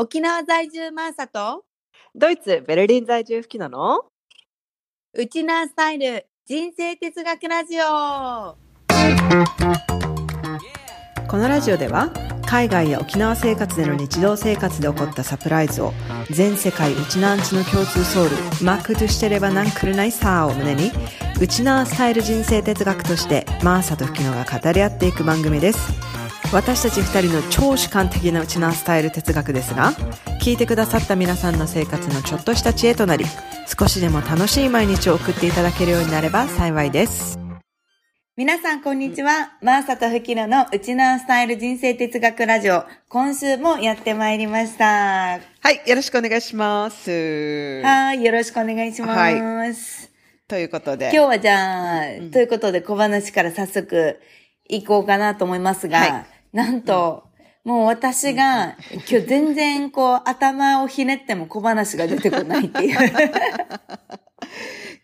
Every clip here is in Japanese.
沖縄在住マーサと？ドイツ、ベルリン在住吹きなの？ウチナースタイル人生哲学ラジオ。このラジオでは海外や沖縄生活での日常生活で起こったサプライズを全世界ウチナーンチの共通ソウルマックとしてればなんくるないさーを胸にウチナースタイル人生哲学としてマーサと吹きのが語り合っていく番組です私たち二人の超主観的なウチナースタイル哲学ですが聞いてくださった皆さんの生活のちょっとした知恵となり少しでも楽しい毎日を送っていただけるようになれば幸いです皆さんこんにちは。マーサとフキノのウチナースタイル人生哲学ラジオ。今週もやってまいりました。はいよろしくお願いしますはい、よろしくお願いします。ということで今日はじゃあ、うんということで小話から早速行こうかなと思いますが、はいなんと、もう私が今日全然こう頭をひねっても小話が出てこないっていう。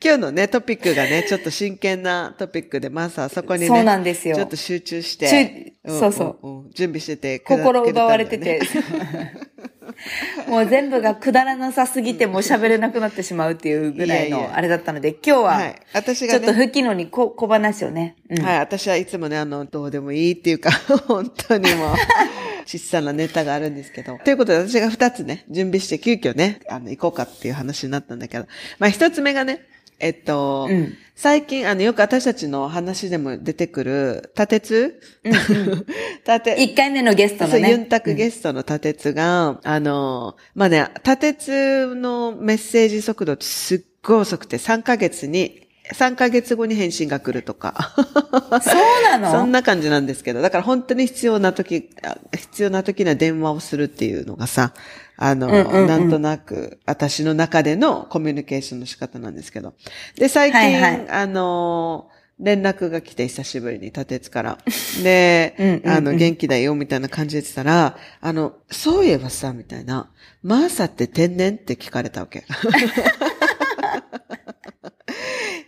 今日のね、トピックがね、ちょっと真剣なトピックで、まさそこにね、そうなんですよ。ちょっと集中し集て、そうそう。うんうん。準備しててくだ、心奪われてて。もう全部がくだらなさすぎてもう喋れなくなってしまうっていうぐらいのあれだったので、今日ははい。私ちょっと吹きのに小小話をね。うんはい、私はいつもね、あの、どうでもいいっていうか、本当にもう、小さなネタがあるんですけど。ということで、私が二つね、準備して急遽ね、あの、行こうかっていう話になったんだけど、まあ一つ目がね、えっと、うん最近、あの、よく私たちの話でも出てくる、多鉄多鉄一回目のゲストそう、のね。ユンタクゲストの多鉄が、あの、まあね、多鉄のメッセージ速度すっごい遅くて、3ヶ月に、3ヶ月後に返信が来るとか。そうなの？そんな感じなんですけど、だから本当に必要な時、あ必要な時には電話をするっていうのがさ、あの、うんうんうん。なんとなく私の中でのコミュニケーションの仕方なんですけど。で、最近、はいはい。あの、連絡が来て久しぶりに立てつから。で、うんうんうん。あの、元気だよみたいな感じで言ってたら、あの、そういえばさ、みたいな、マーサって天然って聞かれたわけ。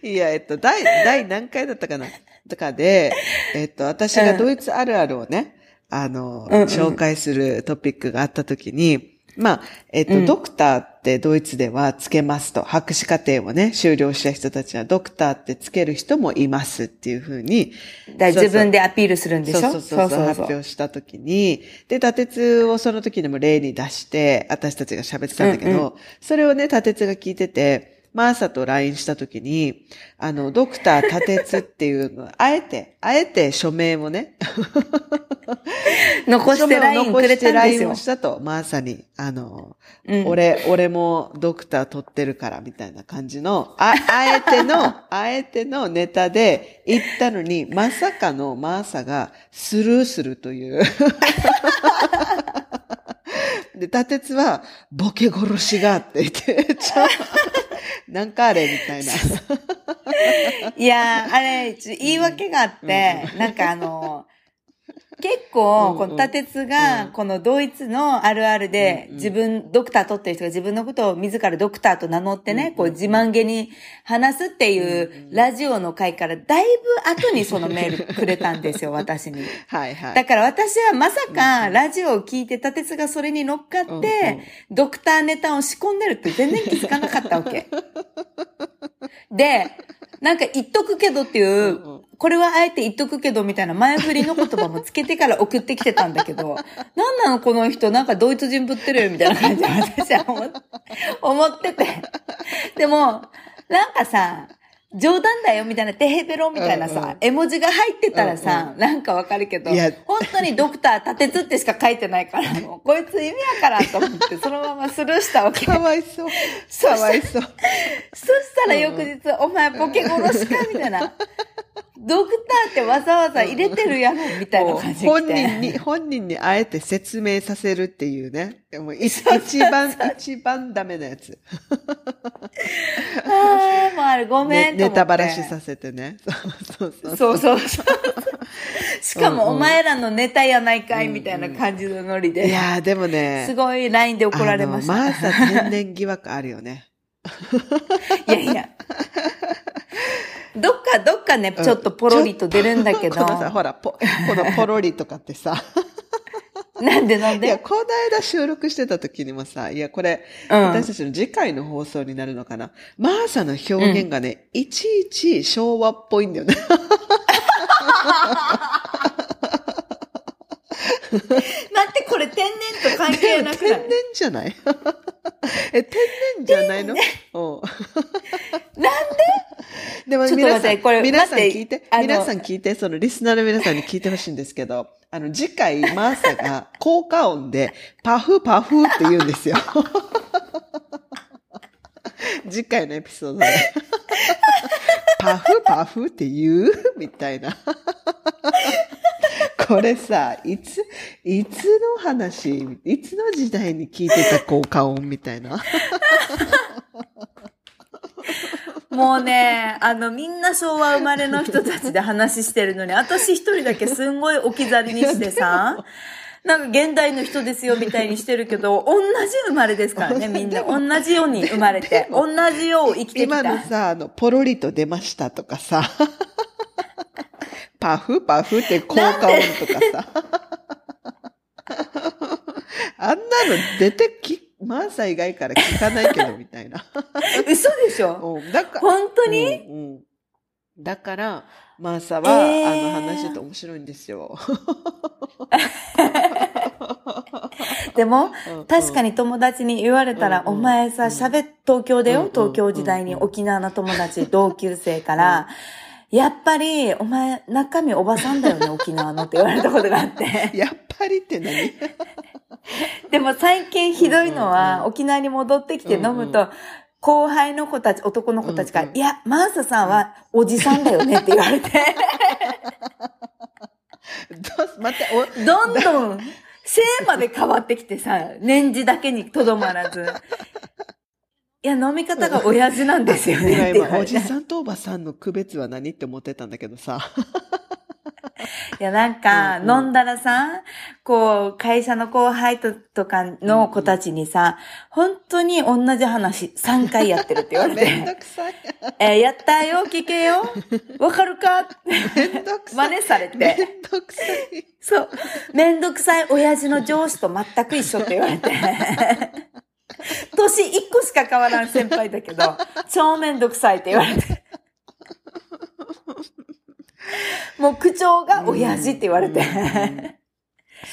いや、えっと、第、第何回だったかな。とかで、えっと、私がドイツあるあるをね、あの、うんうん紹介するトピックがあったときに、まあ、えっと、うん。ドクターってドイツではつけますと、博士課程をね、修了した人たちはドクターってつける人もいますっていうふうに、だ自分でアピールするんでしょ？そうそうそうそう発表したときに、で、打鉄をその時でも例に出して、私たちが喋ってたんだけど、うんうそれをね、打鉄が聞いてて、マーサと LINE したときに、あの、ドクター打鉄っていうの、あえて、あえて署名もね、残して LINE くれたんです LINE よを。したと、マーサに、あの、うん俺、俺もドクター取ってるから、みたいな感じの、あ、あえての、あえてのネタで言ったのに、まさかのマーサがスルーするという。で、打鉄は、ボケ殺しがって言って、ちょ、なんかあれみたいな。いやー、あれ、言い訳があって、なんかあの、結構、この、立鉄うが、ん。このドイツのあるあるで自分、ドクター取ってる人が自分のことを自らドクターと名乗ってね、こう自慢げに話すっていうラジオの回からだいぶ後にそのメールくれたんですよ、私に。はいはい。だから私はまさかラジオを聞いて、立鉄がそれに乗っかって、ドクターネタを仕込んでるって全然気づかなかったわけ。で、なんか言っとくけどっていううんうん、これはあえて言っとくけどみたいな前振りの言葉もつけてから送ってきてたんだけど、なんなのこの人なんかドイツ人ぶってるみたいな感じで私は思っ思ってて。でも、なんかさ、冗談だよみたいな、テヘペロみたいなさ、うんうん絵文字が入ってたらさ、なんかわかるけど本当にドクター立てつってしか書いてないから、もう こいつ意味やからと思って、そのままスルーしたわけ。かわいそう。そかわいそう。そしたら翌日、お前ボケ殺しか？みたいな。ドクターってわざわざ入れてるやろみたいなもう感じで来本て。人に、本人にあえて説明させるっていうね。もうい一番、一番ダメなやつ。ああ、もうあれごめん。ねネタばらしさせてね。そうそうそう。そうそうそう。しかも、うんうんお前らのネタやないかいみたいな感じのノリで。いやーでもね。すごい LINE で怒られました。あのマーサ天然疑惑あるよね。いやいや。どっか、どっかね、ちょっとポロリと出るんだけど。このさ、ほら、ポ、このポロリとかってさ、なんでなんいや、でこの間収録してた時にもさ、いや、これ、うん。私たちの次回の放送になるのかな。マーサの表現がね、いちいち昭和っぽいんだよね。待って、これ天然と関係なくない？天然じゃない？え、天然じゃないの？うん。なんで？もちょっと皆さん、これ皆さん聞いて、皆さん聞いて、そのリスナーの皆さんに聞いてほしいんですけど、あの、次回、マーサが効果音で、パフパフって言うんですよ。次回のエピソードで。パフパフって言う？みたいな。これさ、いつ、いつの話、いつの時代に聞いてた効果音みたいな？もうね、あの、みんな昭和生まれの人たちで話してるのに、私一人だけすんごい置き去りにしてさ、なんか現代の人ですよみたいにしてるけど、同じ生まれですからね、みんな。同じように生まれて、同じよう生きてき今のた。さ、あの、ポロリと出ましたとかさ、パフパフって効果音とかさ、あんなの出てき、マーサ以外から聞かないけど、みたいな。嘘でしょ？うんだから、本当に、うんうん。だから、マーサは、えー。あの話してて面白いんですよ。でも、確かに。に友達に言われたら、お前さ、喋っ、東京でよ、東京時代に沖縄の友達、同級生から、やっぱり、お前、中身おばさんだよね、沖縄のって言われたことがあって。やっぱりって何？でも最近ひどいのは、うん沖縄に戻ってきて飲むと、後輩の子たち、男の子たちから、いや、マーサさんはおじさんだよねって言われて、どう待って、お、どんどん、性まで変わってきてさ、年次だけにとどまらず。いや、飲み方が親父なんですよね今。おじさんとおばさんの区別は何って思ってたんだけどさ。いや、なんか、うんうん飲んだらさ、こう、会社の後輩ととかの子たちにさ、本当に同じ話3回やってるって言われ めんどて、くさい。えーやったよ、聞けよ、わかるか？めんどくさい。真似されめんて、どくさい。そう、めんどくさい親父の上司と全く一緒って言われて、年1個しか変わらん先輩だけど、超めんどくさいって言われて。もう口調が親父って言われて。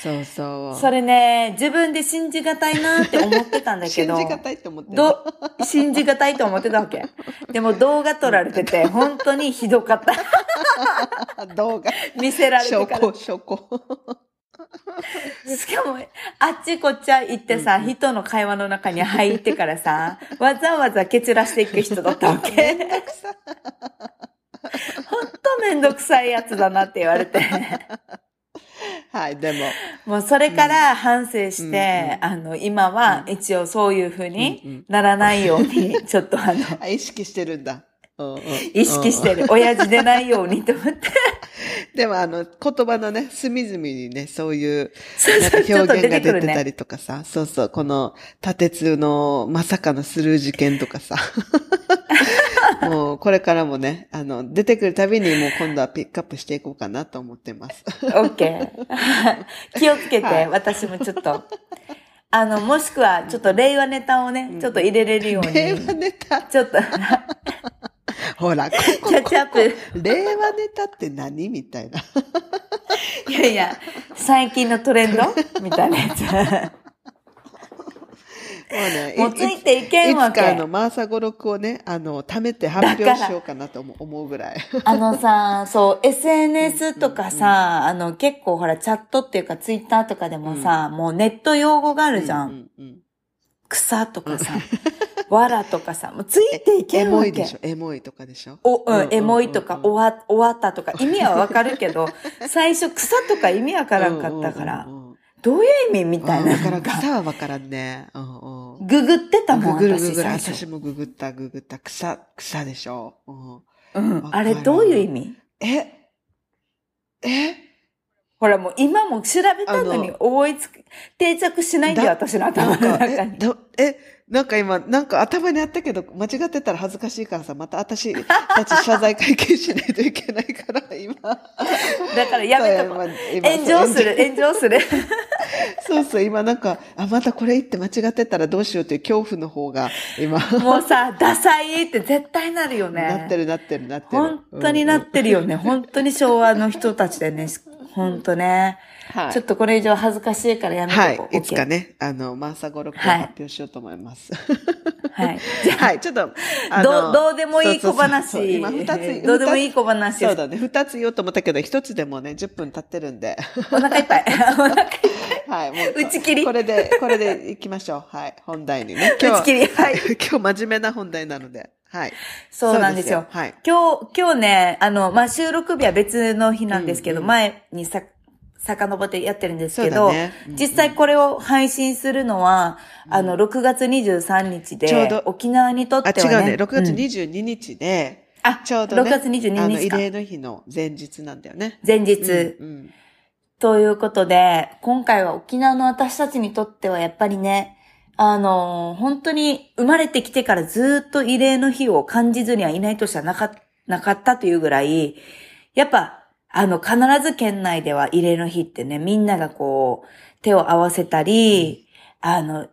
そうそう。それね、自分で信じがたいなって思ってたんだけど、信じがたいって思ってる。ど、信じがたいと思ってたわけ。でも動画撮られてて、本当にひどかった。動画。見せられて証から拠、。証拠。しかも、あっちこっちゃ行ってさ、人の会話の中に入ってからさ、わざわざ蹴散らしていく人だったわめけ。んどくさい。ほんとめんどくさいやつだなって言われて。はい、でも。もうそれから反省して、うんあの、今は一応そういう風うんうにんならないように、ちょっとあの、あ、意識してるんだ。意識してる。親父でないようにと思って。でもあの、言葉のね、隅々にね、そういう、表現が出てたりとかさ、そうそう、この、立通のまさかのスルー事件とかさ。もう、これからもね、あの、出てくるたびにもう今度はピックアップしていこうかなと思ってます。オッケー。気をつけて、はい私もちょっと。あの、もしくは、ちょっと令和ネタをね、ちょっと入れれるよう令に。和ネタ。ちょっと、ほら、ここキャッチアップ。令和ネタって何みたいな。いやいや、最近のトレンド？みたいなやつ。もうね、もうついていけんわけいつかあの、マーサ語録をね、あの、貯めて発表しようかなと思う思うぐらい。あのさ、そう、SNS とかさ、あの、結構ほら、チャットっていうか、ツイッターとかでもさ、もうネット用語があるじゃん。うんうん草とかさ、わらとかさ、もうついていけエんわけ。モいでしょ？エモいとかでしょ？お、うん、エモいとか、おわ、終わったとか、意味はわかるけど、最初草とか意味わからんかったからどういう意味みたいな。だから草はわからんね。ググってたもん、私ググるググる。最初。私もググったググった。草、草でしょ？うん。あれどういう意味？え？え？ほらもう今も調べたのにあ覚えつく、定着しないんだよ、だ私の頭の中に。えなんか今、なんか頭にあったけど、間違ってたら恥ずかしいからさ、また私たち謝罪会見しないといけないから、今。だからやめとこう。そう今炎上する、炎上する。そうそう、今なんか、あ、またこれ言って間違ってたらどうしようという恐怖の方が、今、もうさ、ダサいって絶対なるよね。なってるなってるなってる。本当になってるよね。本当に昭和の人たちでね。本当ね。はいちょっとこれ以上恥ずかしいからやめとはいこう。。いつかね。ね、あの、マンサゴロクをはい発表しようと思います。はい。はい、ちょっと、あどう、どうでもいい小そうそうそう話。今二つ、どうでもいい小話。そうだね。二つ言おうと思ったけど、一つでもね、10分経ってるんで。お腹いっぱい。お腹いっはい、もう。打ち切りこれで、これで行きましょう。はい、本題にね。打ち切りはい今日真面目な本題なので。はい。そうなんですよ。はい。今日、今日ね、あの、まあ、収録日は別の日なんですけど、うんうん前にさ、遡ってやってるんですけそど、ねうんうん実際これを配信するのは、あの、6月23日で、ちょうど沖縄にとっあ、てはね。違うね。6月うん22日で、あ、ちょうどね。6月22あの。慰霊の日の前日なんだよね。前日、うんうんということで、今回は沖縄の私たちにとってはやっぱりね、あのー本当に生まれてきてからずっと慰霊の日を感じずにはいない年はなかなかったというぐらい、やっぱ、あの、必ず県内では慰霊の日ってね、みんながこう、手を合わせたり、あの、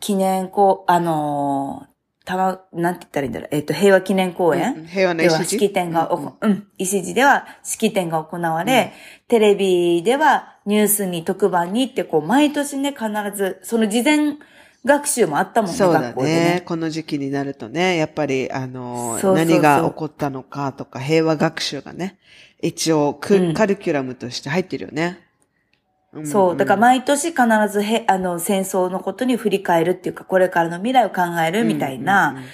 記念こう、あのーたま、なんて言ったらいいんだろう、えっ、と、平和記念公園、うん平和のでは石式典がおうんうん。こ、うん、石地では式典が行われ、テレビではニュースに特番にってこう、毎年ね、必ず、その事前学習もあったもんね、そうだ学校でね。ね。この時期になるとね、やっぱり、あの、何が起こったのかとか、平和学習がね、一応ク、うん。カリキュラムとして入ってるよね。ん。そう。だから毎年必ずへ、あの、戦争のことに振り返るっていうか、これからの未来を考えるみたいな、うんうんうん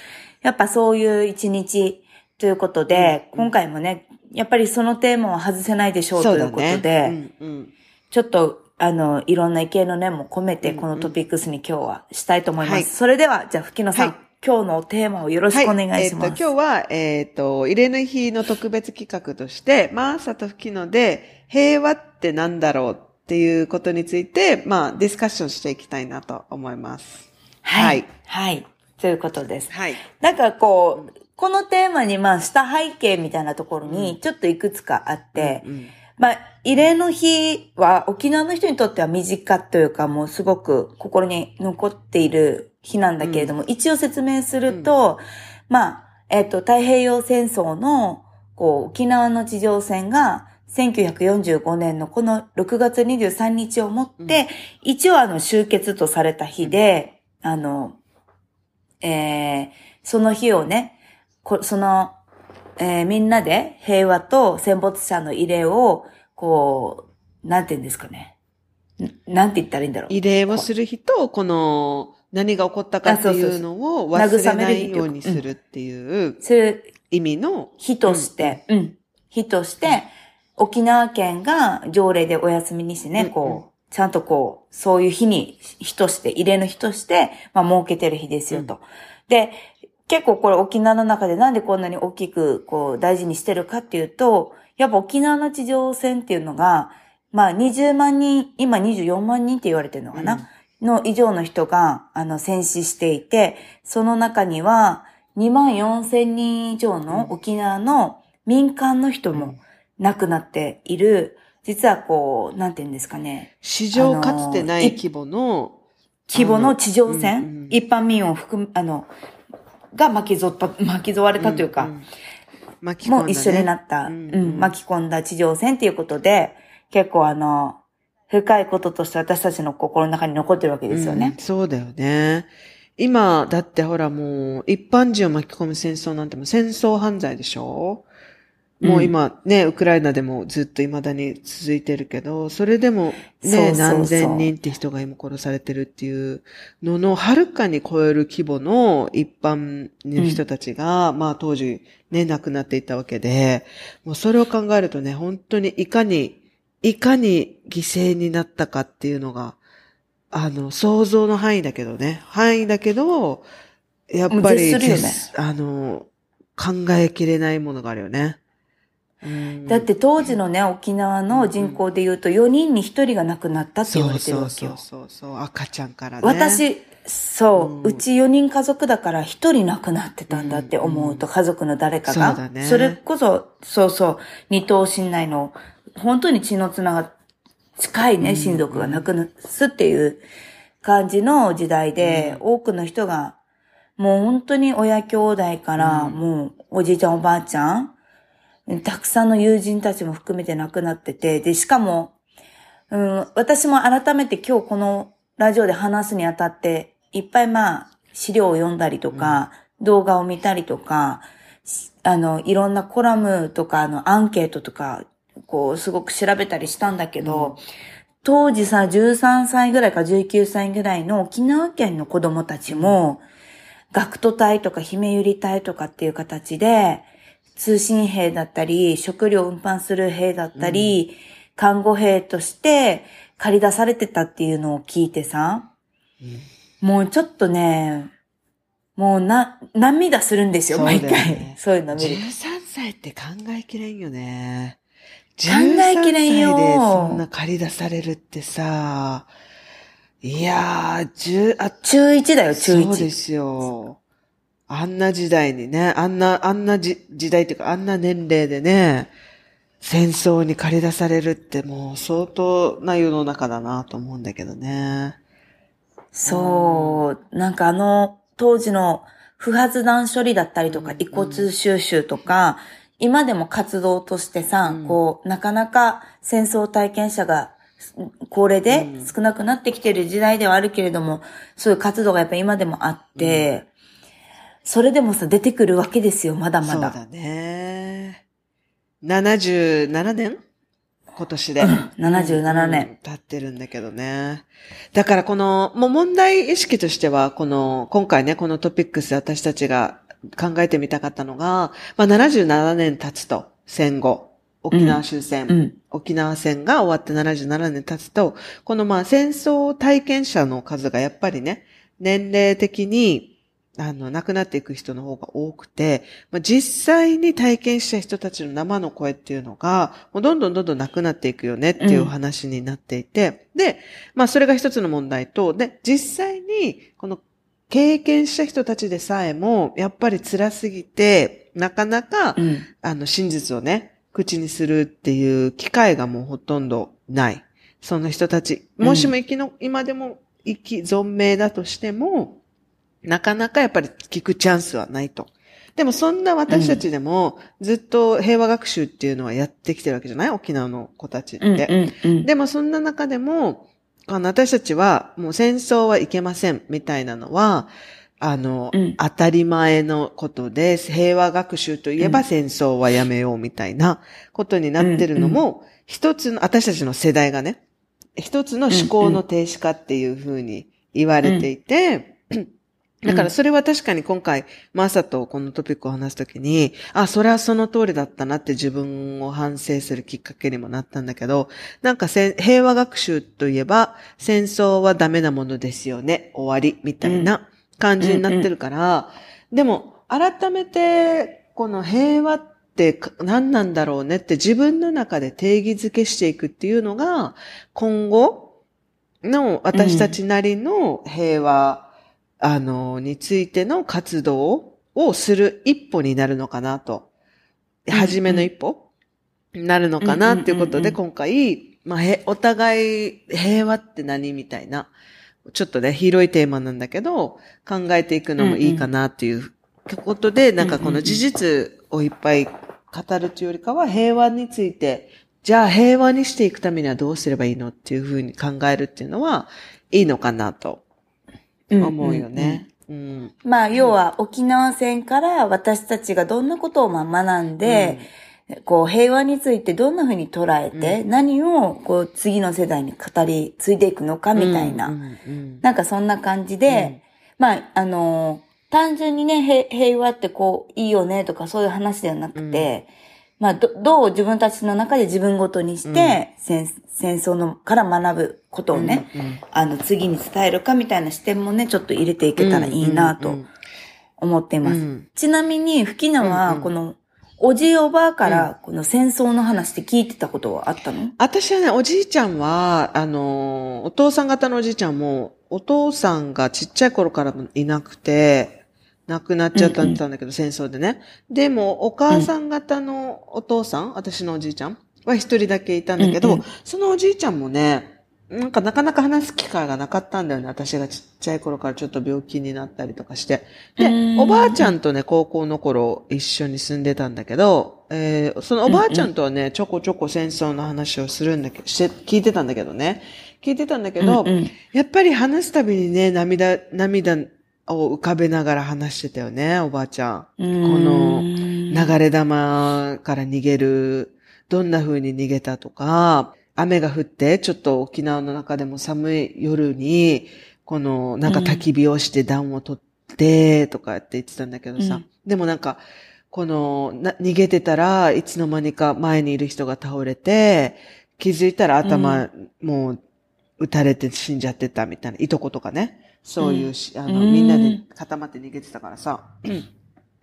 やっぱそういう一日ということで、うん。うん今回もね、やっぱりそのテーマを外せないでしょうということで、ねうんうん。ちょっと、あの、いろんな意見の念も込めて、このトピックスに今日はしたいと思います。はい。それでは、じゃあ、吹野さん、はい今日のテーマをよろしくお願いします。はい、えっ、と、今日は、えっ、と、慰霊の日の特別企画として、マーサと吹きので、平和ってなんだろうっていうことについて、まあ、ディスカッションしていきたいなと思います。はい。はい。ということです。はい。なんかこう、このテーマに、まあ、した背景みたいなところに、ちょっといくつかあって、うんまあ、慰霊の日は沖縄の人にとっては身近というか、もうすごく心に残っている日なんだけれども、一応説明すると、まあ、えっ、と、太平洋戦争の、こう、沖縄の地上戦が、1945年のこの6月23日をもって、一応あの終結とされた日で、あの、えーその日をね、こその、えーみんなで平和と戦没者の慰霊を、こう、なんて言うんですかね。んなんて言ったらいいんだろう。慰霊をする日と、この、何が起こったかっていうのを忘れないようにするっていう意味の、日として、うん、日として、沖縄県が条例でお休みにしてね、こう、ちゃんとこう、そういう日に、日として、慰霊の日として、まあ、設けてる日ですよと。で、結構これ沖縄の中でなんでこんなに大きく、こう、大事にしてるかっていうと、やっぱ沖縄の地上戦っていうのが、まあ、20万人、今24万人って言われてるのかな、の以上の人が、あの、戦死していて、その中には、2万4千人以上の沖縄の民間の人も亡くなっている、実はこう、なんて言うんですかね、史上かつてない規模の、規模の地上戦、うんうん一般民を含む、あの、が巻き添った、巻き添われたというか、んん巻き込んだね。もう一緒になった、ううんん、うん巻き込んだ地上戦っていうことで、結構あの、深いこととして私たちの心の中に残ってるわけですよねうん。そうだよね。今、だってほらもう、一般人を巻き込む戦争なんてもう戦争犯罪でしょ？もう今ね、ウクライナでもずっと未だに続いてるけど、それでもね、何千人って人が今殺されてるっていうのの、はるかに超える規模の一般の人たちが、まあ当時ね、亡くなっていたわけで、もうそれを考えるとね、本当にいかに、いかに犠牲になったかっていうのが、あの、想像の範囲だけどね。範囲だけど、やっぱり、ね絶あの、考えきれないものがあるよね。うんだって当時のね、沖縄の人口で言うと4人に1人が亡くなったって言われてるわけよそう。そうそうそう、赤ちゃんからね。私、そう、うんうち4人家族だから1人亡くなってたんだって思うと、家族の誰かが。そうだねそれこそ、そうそう、二等親内の、本当に血のつなが、近いね、親族が亡くなすっていう感じの時代で、多くの人が、もう本当に親兄弟から、うん。もうおじいちゃんおばあちゃん、たくさんの友人たちも含めて亡くなってて、で、しかも、うん、私も改めて今日このラジオで話すにあたって、いっぱいまあ、資料を読んだりとか、動画を見たりとか、しあの、いろんなコラムとか、あの、アンケートとか、こう、すごく調べたりしたんだけど、当時さ、13歳ぐらいか19歳ぐらいの沖縄県の子供たちも、学徒隊とか姫ゆり隊とかっていう形で、通信兵だったり、食料を運搬する兵だったり、看護兵として借り出されてたっていうのを聞いてさ、もうちょっとね、もうな、涙するんですよ、よ毎ね回。そういうの見ると。13歳って考えきれんよね。考えきれんよ13歳でそんな借り出されるってさ、いやー、十、あ、中1だよ、中そうで1。すよ。あんな時代にね、あんな、あんなじ時代っていうか、あんな年齢でね、戦争に借り出されるってもう相当な世の中だなと思うんだけどね。そう、なんかあの、当時の不発弾処理だったりとか、うん遺骨収集とか、今でも活動としてさ、うんこう、なかなか戦争体験者が、これでうん少なくなってきてる時代ではあるけれども、そういう活動がやっぱ今でもあって、それでもさ、出てくるわけですよ、まだまだ。そうだね。77年？今年で。77年。うん経ってるんだけどね。だからこの、もう問題意識としては、この、今回ね、このトピックスで私たちが考えてみたかったのが、まあ77年経つと、戦後、沖縄終戦、うん。沖縄戦が終わって77年経つと、このまあ戦争体験者の数がやっぱりね、年齢的に、あの、亡くなっていく人の方が多くて、まあ、実際に体験した人たちの生の声っていうのが、もうどんどんどんどんなくなっていくよねっていうお話になっていて、で、まあそれが一つの問題と、で、実際に、この経験した人たちでさえも、やっぱり辛すぎて、なかなか、うん。あの、真実をね、口にするっていう機会がもうほとんどない。その人たち、もしも生きの、今でも生き存命だとしても、なかなかやっぱり聞くチャンスはないと。でもそんな私たちでも、ずっと平和学習っていうのはやってきてるわけじゃない？沖縄の子たちって。うん。うん。うん。でもそんな中でも、あの、私たちはもう戦争はいけませんみたいなのは、あの、うん。当たり前のことで、平和学習といえば戦争はやめようみたいなことになってるのも、一つの、私たちの世代がね、一つの思考の停止化っていうふうに言われていて、だからそれは確かに今回、マーサとこのトピックを話すときに、あ、それはその通りだったなって自分を反省するきっかけにもなったんだけど、なんか平和学習といえば、戦争はダメなものですよね、終わり、みたいな感じになってるから、でも、改めて、この平和ってか何なんだろうねって自分の中で定義づけしていくっていうのが、今後の私たちなりの平和、あの、についての活動をする一歩になるのかなと。うん初めの一歩？になるのかなっていうことで、うん今回、まあ、へ、お互い平和って何みたいな、ちょっとね、広いテーマなんだけど、考えていくのもいいかなっていうことで、なんかこの事実をいっぱい語るというよりかは、平和について、じゃあ平和にしていくためにはどうすればいいのっていうふうに考えるっていうのは、いいのかなと思うよね。うん。まあ、要は沖縄戦から私たちがどんなことをまあ学んで、こう平和についてどんな風に捉えて、何をこう次の世代に語り継いでいくのかみたいな、うんうんなんかそんな感じで、まあ、あの単純にね、へ平和ってこういいよねとかそういう話ではなくて、まあ、ど、どう自分たちの中で自分ごとにして、戦戦争のから学ぶことをね、あの、次に伝えるかみたいな視点もね、ちょっと入れていけたらいいなと思っています。うん。ちなみに、吹き名は、うんうん。この、おじいおばあからこの戦争の話って聞いてたことはあったの、私はね、おじいちゃんは、あの、お父さん方のおじいちゃんも、お父さんがちっちゃい頃からいなくて、亡くなっちゃったんだけど、戦争でね。でも、お母さん方のお父さん、私のおじいちゃんは一人だけいたんだけど、そのおじいちゃんもね、なんかなかなか話す機会がなかったんだよね。私がちっちゃい頃からちょっと病気になったりとかして。でおばあちゃんとね、高校の頃一緒に住んでたんだけど、えーそのおばあちゃんとはね、ちょこちょこ戦争の話をするんだけど、して、聞いてたんだけどね。聞いてたんだけど、やっぱり話すたびにね、涙、涙を浮かべながら話してたよね、おばあちゃん。ここの流れ玉から逃げる、どんな風に逃げたとか、雨が降って、ちょっと沖縄の中でも寒い夜に、この、なんか焚き火をして暖を取って、とかって言ってたんだけどさ。うんでもなんか、この、な、逃げてたらいつの間にか前にいる人が倒れて、気づいたら頭、もう、撃たれて死んじゃってたみたいな、いとことかね。そういうし、あの、うんみんなで固まって逃げてたからさ。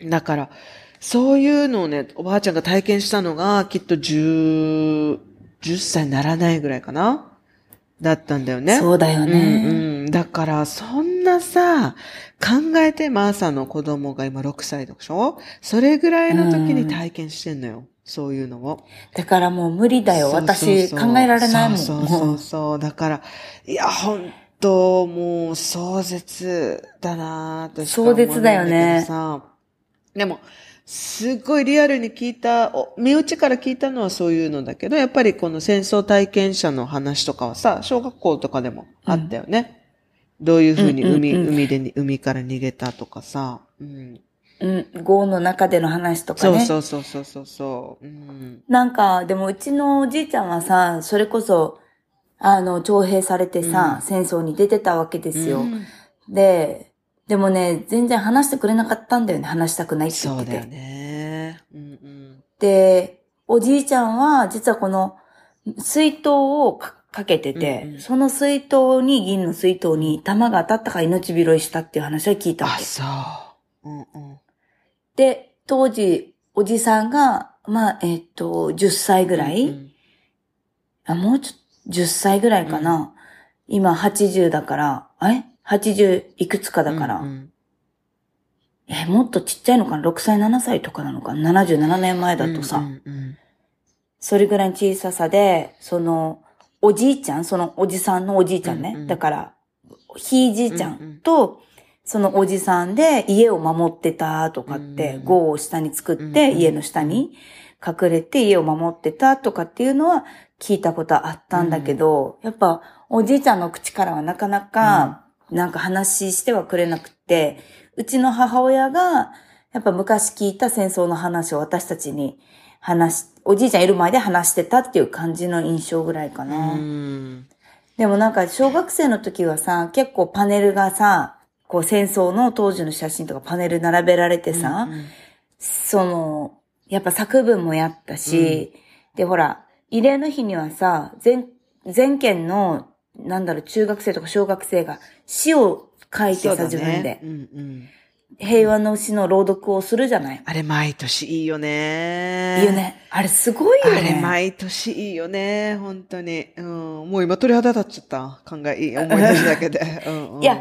だから、そういうのをね、おばあちゃんが体験したのが、きっと10、10歳にならないぐらいかな？だったんだよね。そうだよね。うんうん。だから、そんなさ、考えて、マーサの子供が今6歳でしょ？それぐらいの時に体験してんのよ。そういうのを。だからもう無理だよ。私考えられないもん。そうそうもそう。だから、いや、本当もう壮絶だなぁと壮絶だよねでも、すっごいリアルに聞いた、お身内から聞いたのはそういうのだけど、やっぱりこの戦争体験者の話とかはさ、小学校とかでもあったよね。どういうふうに海、うんうんうん海でに、海から逃げたとかさ。うん。うん、豪の中での話とかね。そうそうそうそうそうそう。うん。なんか、でもうちのおじいちゃんはさ、それこそ、あの、徴兵されてさ、うん戦争に出てたわけですよ。うんで、でもね、全然話してくれなかったんだよね。話したくないって言ってて。そうだよね。うんうん。で、おじいちゃんは、実はこの、水筒をかかけてて、うんうんその水筒に、銀の水筒に弾が当たったから命拾いしたっていう話は聞いたわあ、け。そう。うんうん。で、当時、おじさんが、まあ、えっと、10歳ぐらい、うんあ、もうちょっと、10歳ぐらいかな。今80だから、え ?80 いくつかだから、うんうん。え、もっとちっちゃいのかな ?6 歳、7歳とかなのかな ?77 年前だとさ、うんうんそれぐらいの小ささで、その、おじいちゃん、そのおじさんのおじいちゃんね。うんうん。だから、ひいじいちゃんと、そのおじさんで家を守ってたとかって、うん号を下に作って、うんうん。家の下に隠れて家を守ってたとかっていうのは聞いたことあったんだけど、やっぱおじいちゃんの口からはなかなか、なんか話してはくれなくて、うちの母親が、やっぱ昔聞いた戦争の話を私たちに話し、おじいちゃんいる前で話してたっていう感じの印象ぐらいかな。うん。でもなんか小学生の時はさ、結構パネルがさ、こう戦争の当時の写真とかパネル並べられてさ、うん。その、やっぱ作文もやったし、でほら、慰霊の日にはさ、全、全県の、なんだろう、中学生とか小学生が詩を書いてさ、そうだ自分ねで。うんうん平和の詩の朗読をするじゃない？あれ毎年いいよね。いいよ。ね。あれすごいよあね。れ毎年いいよね。本当に。うん。もう今鳥肌立っちゃった。考え、いい思い出すだけで。うんうんいや、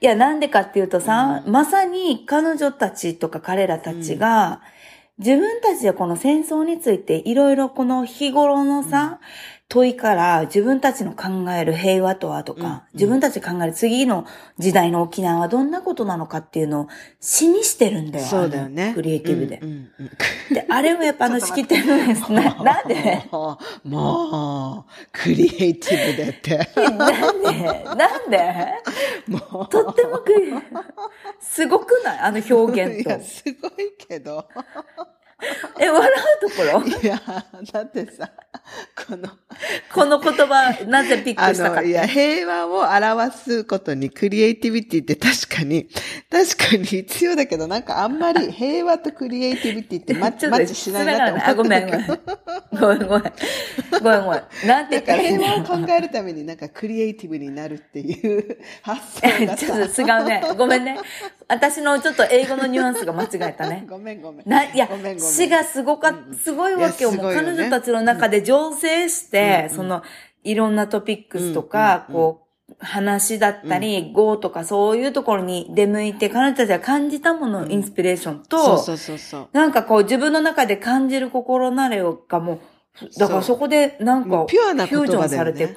いや、なんでかっていうとさ、まさに彼女たちとか彼らたちが、自分たちでこの戦争についていろいろこの日頃のさ、問いから自分たちの考える平和とはとか、うんうん自分たちが考える次の時代の沖縄はどんなことなのかっていうのを詩にしてるんだよ。そうだよね。クリエイティブで。うんうんうんで、あれもやっぱあの式典のやつ、な、なんで？もう、クリエイティブでって。なんで？なんで？もう。とってもクリすごくない？あの表現といや、。すごいけど。え、笑うところ？いや、だってさ、この、この言葉、なぜピッあクしたかっの、いや、て。平和を表すことにクリエイティビティって確かに、確かに必要だけど、なんかあんまり平和とクリエイティビティってマッチマッチしないなって思あ、ごめん、ごめん。ごめん、ごめん。ごめん、ごめん。なんて言ったら平和を考えるためになんかクリエイティブになるっていう発想が ちょさっと違うね。ごめんね。私のちょっと英語のニュアンスが間違えたね。ごめんごめん。な、いやごめんごめん、詩がすごかすごいわけよ。もう彼女たちの中で醸成して、うんその、いろんなトピックスとか、こう、話だったり、語とかそういうところに出向いて、彼女たちが感じたもののインスピレーションと、そうそうそうそう。なんかこう自分の中で感じる心なれがもう、だからそこでなんかピュアなフュージョンされて、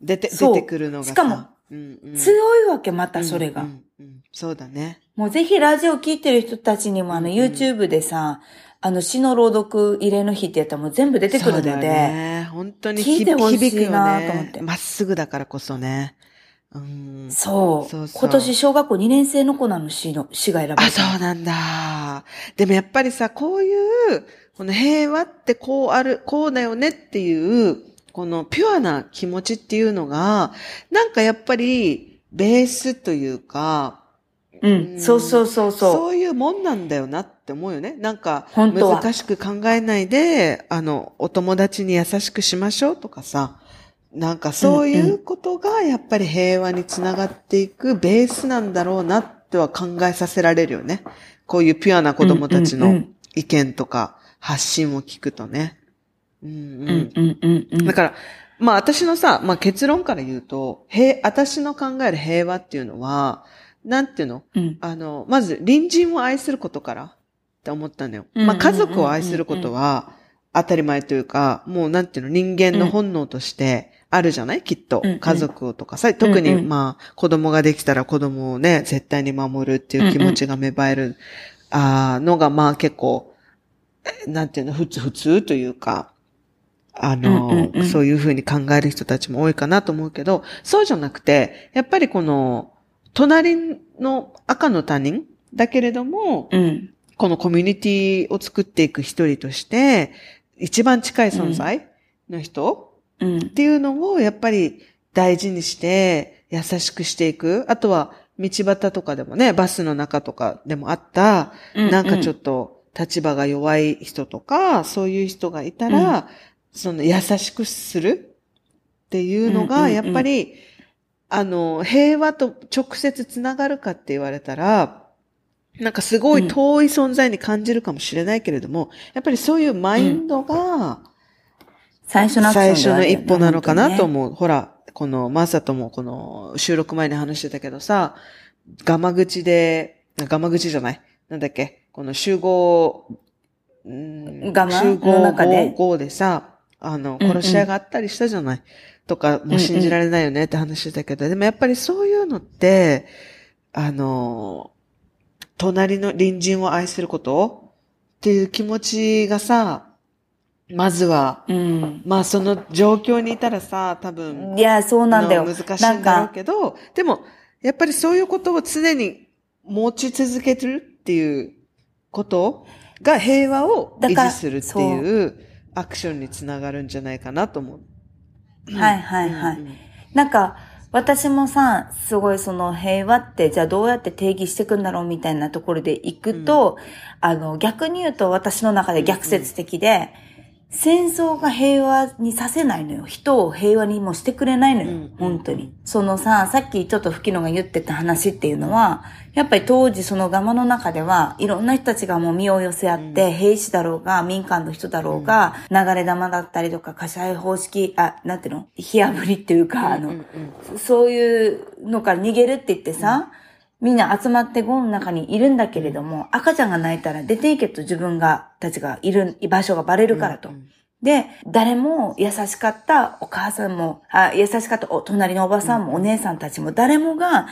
出て、出てくるのがさ。しかもうんうん、強いわけ、またそれが。うんうんうん。そうだね。もうぜひラジオ聞いてる人たちにもあのうん。YouTube でさ、あの詩の朗読慰霊の日ってやったらもう全部出てくるので、ね。本当に聞いてほしいなと思って。ねまっすぐだからこそね。うん。そう。そう今年小学校2年生の子なの詩の、詩が選ばれあ、たの。そうなんだ。でもやっぱりさ、こういう、この平和ってこうある、こうだよねっていう、このピュアな気持ちっていうのが、なんかやっぱり、ベースというか、うん。そうそうそうそう。そういうもんなんだよなって思うよね。なんか、難しく考えないで、あの、お友達に優しくしましょうとかさ、なんかそういうことがやっぱり平和につながっていくベースなんだろうなっては考えさせられるよね。こういうピュアな子供たちの意見とか発信を聞くとね。うんううんんうんうんうん。だから、まあ私のさ、まあ結論から言うと、平、私の考える平和っていうのは、なんていうの？うん。あの、まず隣人を愛することからって思ったのよ。うんまあ家族を愛することは当たり前というか、もうなんていうの、人間の本能としてあるじゃない？きっと。家族をとかさ、特にまあ子供ができたら子供をね、絶対に守るっていう気持ちが芽生える、あーのがまあ結構、えなんていうの、普通、普通というか、あの、そういうふうに考える人たちも多いかなと思うけど、そうじゃなくて、やっぱりこの、隣の赤の他人だけれども、うん。このコミュニティを作っていく一人として、一番近い存在の人うん。っ。ていうのをやっぱり大事にして優しくしていく。あとは道端とかでもね、バスの中とかでもあった、なんかちょっと、と立場が弱い人とか、そういう人がいたら、その優しくする。っていうのが、うんうんうん。やっぱり、あの、平和と直接つながるかって言われたら、なんかすごい遠い存在に感じるかもしれないけれども、やっぱりそういうマインドが、最初の最初の一歩なのかなとう。思う。ほら、この、マサともこの収録前に話してたけどさ、ガマ口で、ガマ口じゃない？なんだっけ？この集合、うんガマ？集合の中で？号でさ、あの、うんうん殺し合いがあったりしたじゃない？とか、もう信じられないよねって話してたけど、でもやっぱりそういうのって、あの、隣の隣人を愛すること？っていう気持ちがさ、まずは、うん。まあその状況にいたらさ、多分、いや、そうなんだよ。の難しいんだろうけど、でも、やっぱりそういうことを常に持ち続けてるっていうことが平和を維持するっていうアクションにつながるんじゃないかなと思う。はいはいはいうんうんなんか、私もさ、すごいその平和って、じゃあどうやって定義していくんだろうみたいなところで行くと、あの、逆に言うと私の中で逆説的で、戦争が平和にさせないのよ。人を平和にもしてくれないのよ。うん本当に。そのさ、さっきちょっと吹野が言ってた話っていうのは、やっぱり当時そのガマの中では、いろんな人たちがもう身を寄せ合って、兵士だろうが、民間の人だろうが、流れ弾だったりとか、火災方式、あ、なんていうの？火炙りっていうか、あの、うんうんそういうのから逃げるって言ってさ、みんな集まってゴンの中にいるんだけれども、赤ちゃんが泣いたら出ていけと自分が、たちがいる居場所がバレるからと。で、誰も優しかったお母さんも、あ優しかったお隣のおばさんも、お姉さんたちも誰もが、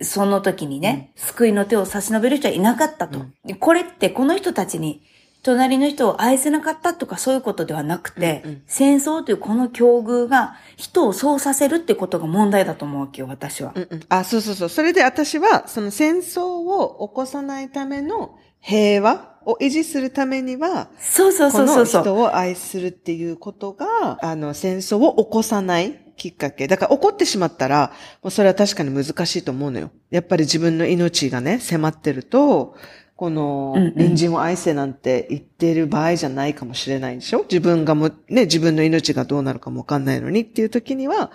その時にね、救いの手を差し伸べる人はいなかったと。でこれってこの人たちに、隣の人を愛せなかったとかそういうことではなくて、うんうん戦争というこの境遇が人をそうさせるってことが問題だと思うわけよ、私は。うんうんあ、そうそうそう。それで私は、その戦争を起こさないための平和を維持するためには、そうそうそうそう。人を愛するっていうことが、あの、戦争を起こさないきっかけ。だから起こってしまったら、もうそれは確かに難しいと思うのよ。やっぱり自分の命がね、迫ってると、この隣人を愛せなんて言ってる場合じゃないかもしれないでしょ？自分がも、ね、自分の命がどうなるかもわかんないのにっていう時には、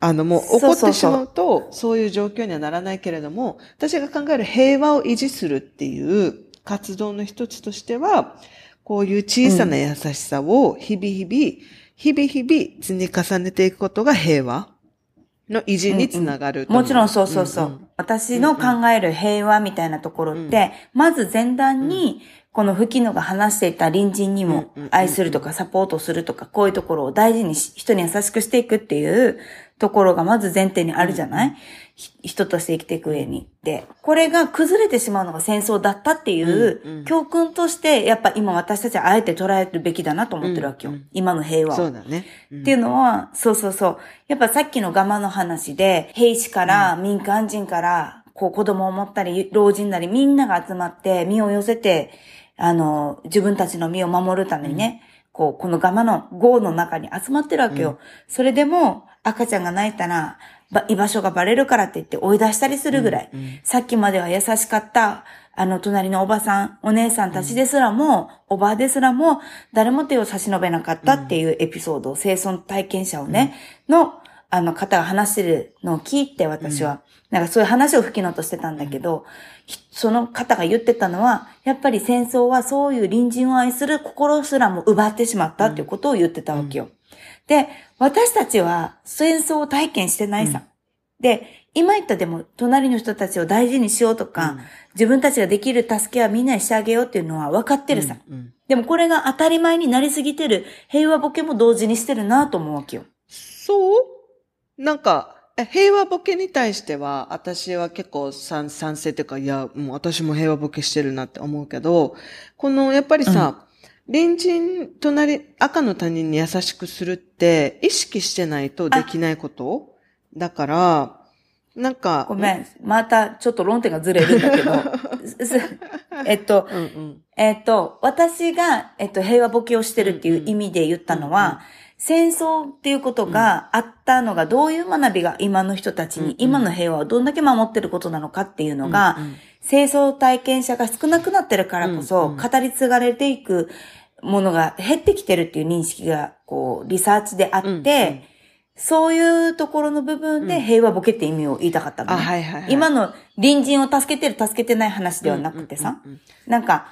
あの、もう怒ってしまうと、そういう状況にはならないけれども、私が考える平和を維持するっていう活動の一つとしては、こういう小さな優しさを日々日々、日々日々積み重ねていくことが平和の維持につながると思もちろんそうそうそう。んん。私の考える平和みたいなところって、まず前段に、この吹きのが話していた隣人にもうんうん愛するとかサポートするとか、こういうところを大事にし、人に優しくしていくっていうところがまず前提にあるじゃない、ひ人として生きていく上に。で、これが崩れてしまうのが戦争だったっていう教訓として、やっぱ今私たちはあえて捉えるべきだなと思ってるわけよ。うんうん今の平和を。そうだね。うんっていうのは、そうそうそう。やっぱさっきのガマの話で、兵士から、民間人から、こう子供を持ったり、老人なりみんなが集まって、身を寄せて、あの、自分たちの身を守るためにね、こう、このガマの号の中に集まってるわけよ。それでも、赤ちゃんが泣いたら、ば居場所がバレるからって言って追い出したりするぐらい。さっきまでは優しかった、あの、隣のおばさん、お姉さんたちですらも、おばあですらも、誰も手を差し伸べなかったっていうエピソードを、生存体験者をね、の、あの方が話してるのを聞いて、私は、なんかそういう話を吹きのとしてたんだけど、ひその方が言ってたのは、やっぱり戦争はそういう隣人を愛する心すらも奪ってしまったっていうことを言ってたわけよ。で、私たちは戦争を体験してないさ。で、今言ったでも、隣の人たちを大事にしようとか、自分たちができる助けはみんなにしてあげようっていうのは分かってるさ。うんでもこれが当たり前になりすぎてる平和ボケも同時にしてるなと思うわけよ。そう？なんか、え平和ボケに対しては、私は結構賛賛成というか、いや、もう私も平和ボケしてるなって思うけど、この、やっぱりさ、隣人、隣、赤の他人に優しくするって、意識してないとできないこと？だから、なんか、ごめん。またちょっと論点がずれるんだけど。えっと、うんうん。えっと、私が、えっと、平和ボケをしてるっていう意味で言ったのは、戦争っていうことがあったのが、どういう学びが今の人たちに、今の平和をどんだけ守ってることなのかっていうのが、戦争体験者が少なくなってるからこそ、うんうん。語り継がれていくものが減ってきてるっていう認識が、こう、リサーチであって、うんうん。そういうところの部分で平和ボケって意味を言いたかったのね。あ、はいはいはい。今の隣人を助けてる、助けてない話ではなくてさ、なんか、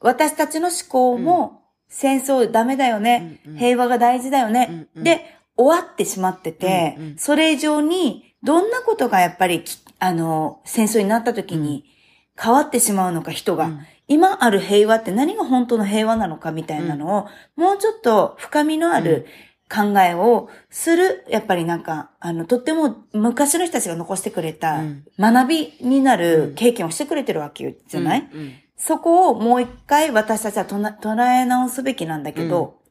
私たちの思考も、戦争ダメだよね、うんうん。平和が大事だよね、うんうん。で、終わってしまってて、うんうん。それ以上に、どんなことがやっぱりき、あの、戦争になった時に変わってしまうのか、人が。うん。今ある平和って何が本当の平和なのかみたいなのを、もうちょっと深みのある考えをする、やっぱりなんか、あの、とっても昔の人たちが残してくれたうん。学びになる経験をしてくれてるわけじゃない、うんうんそこをもう一回私たちはとな捉え直すべきなんだけど、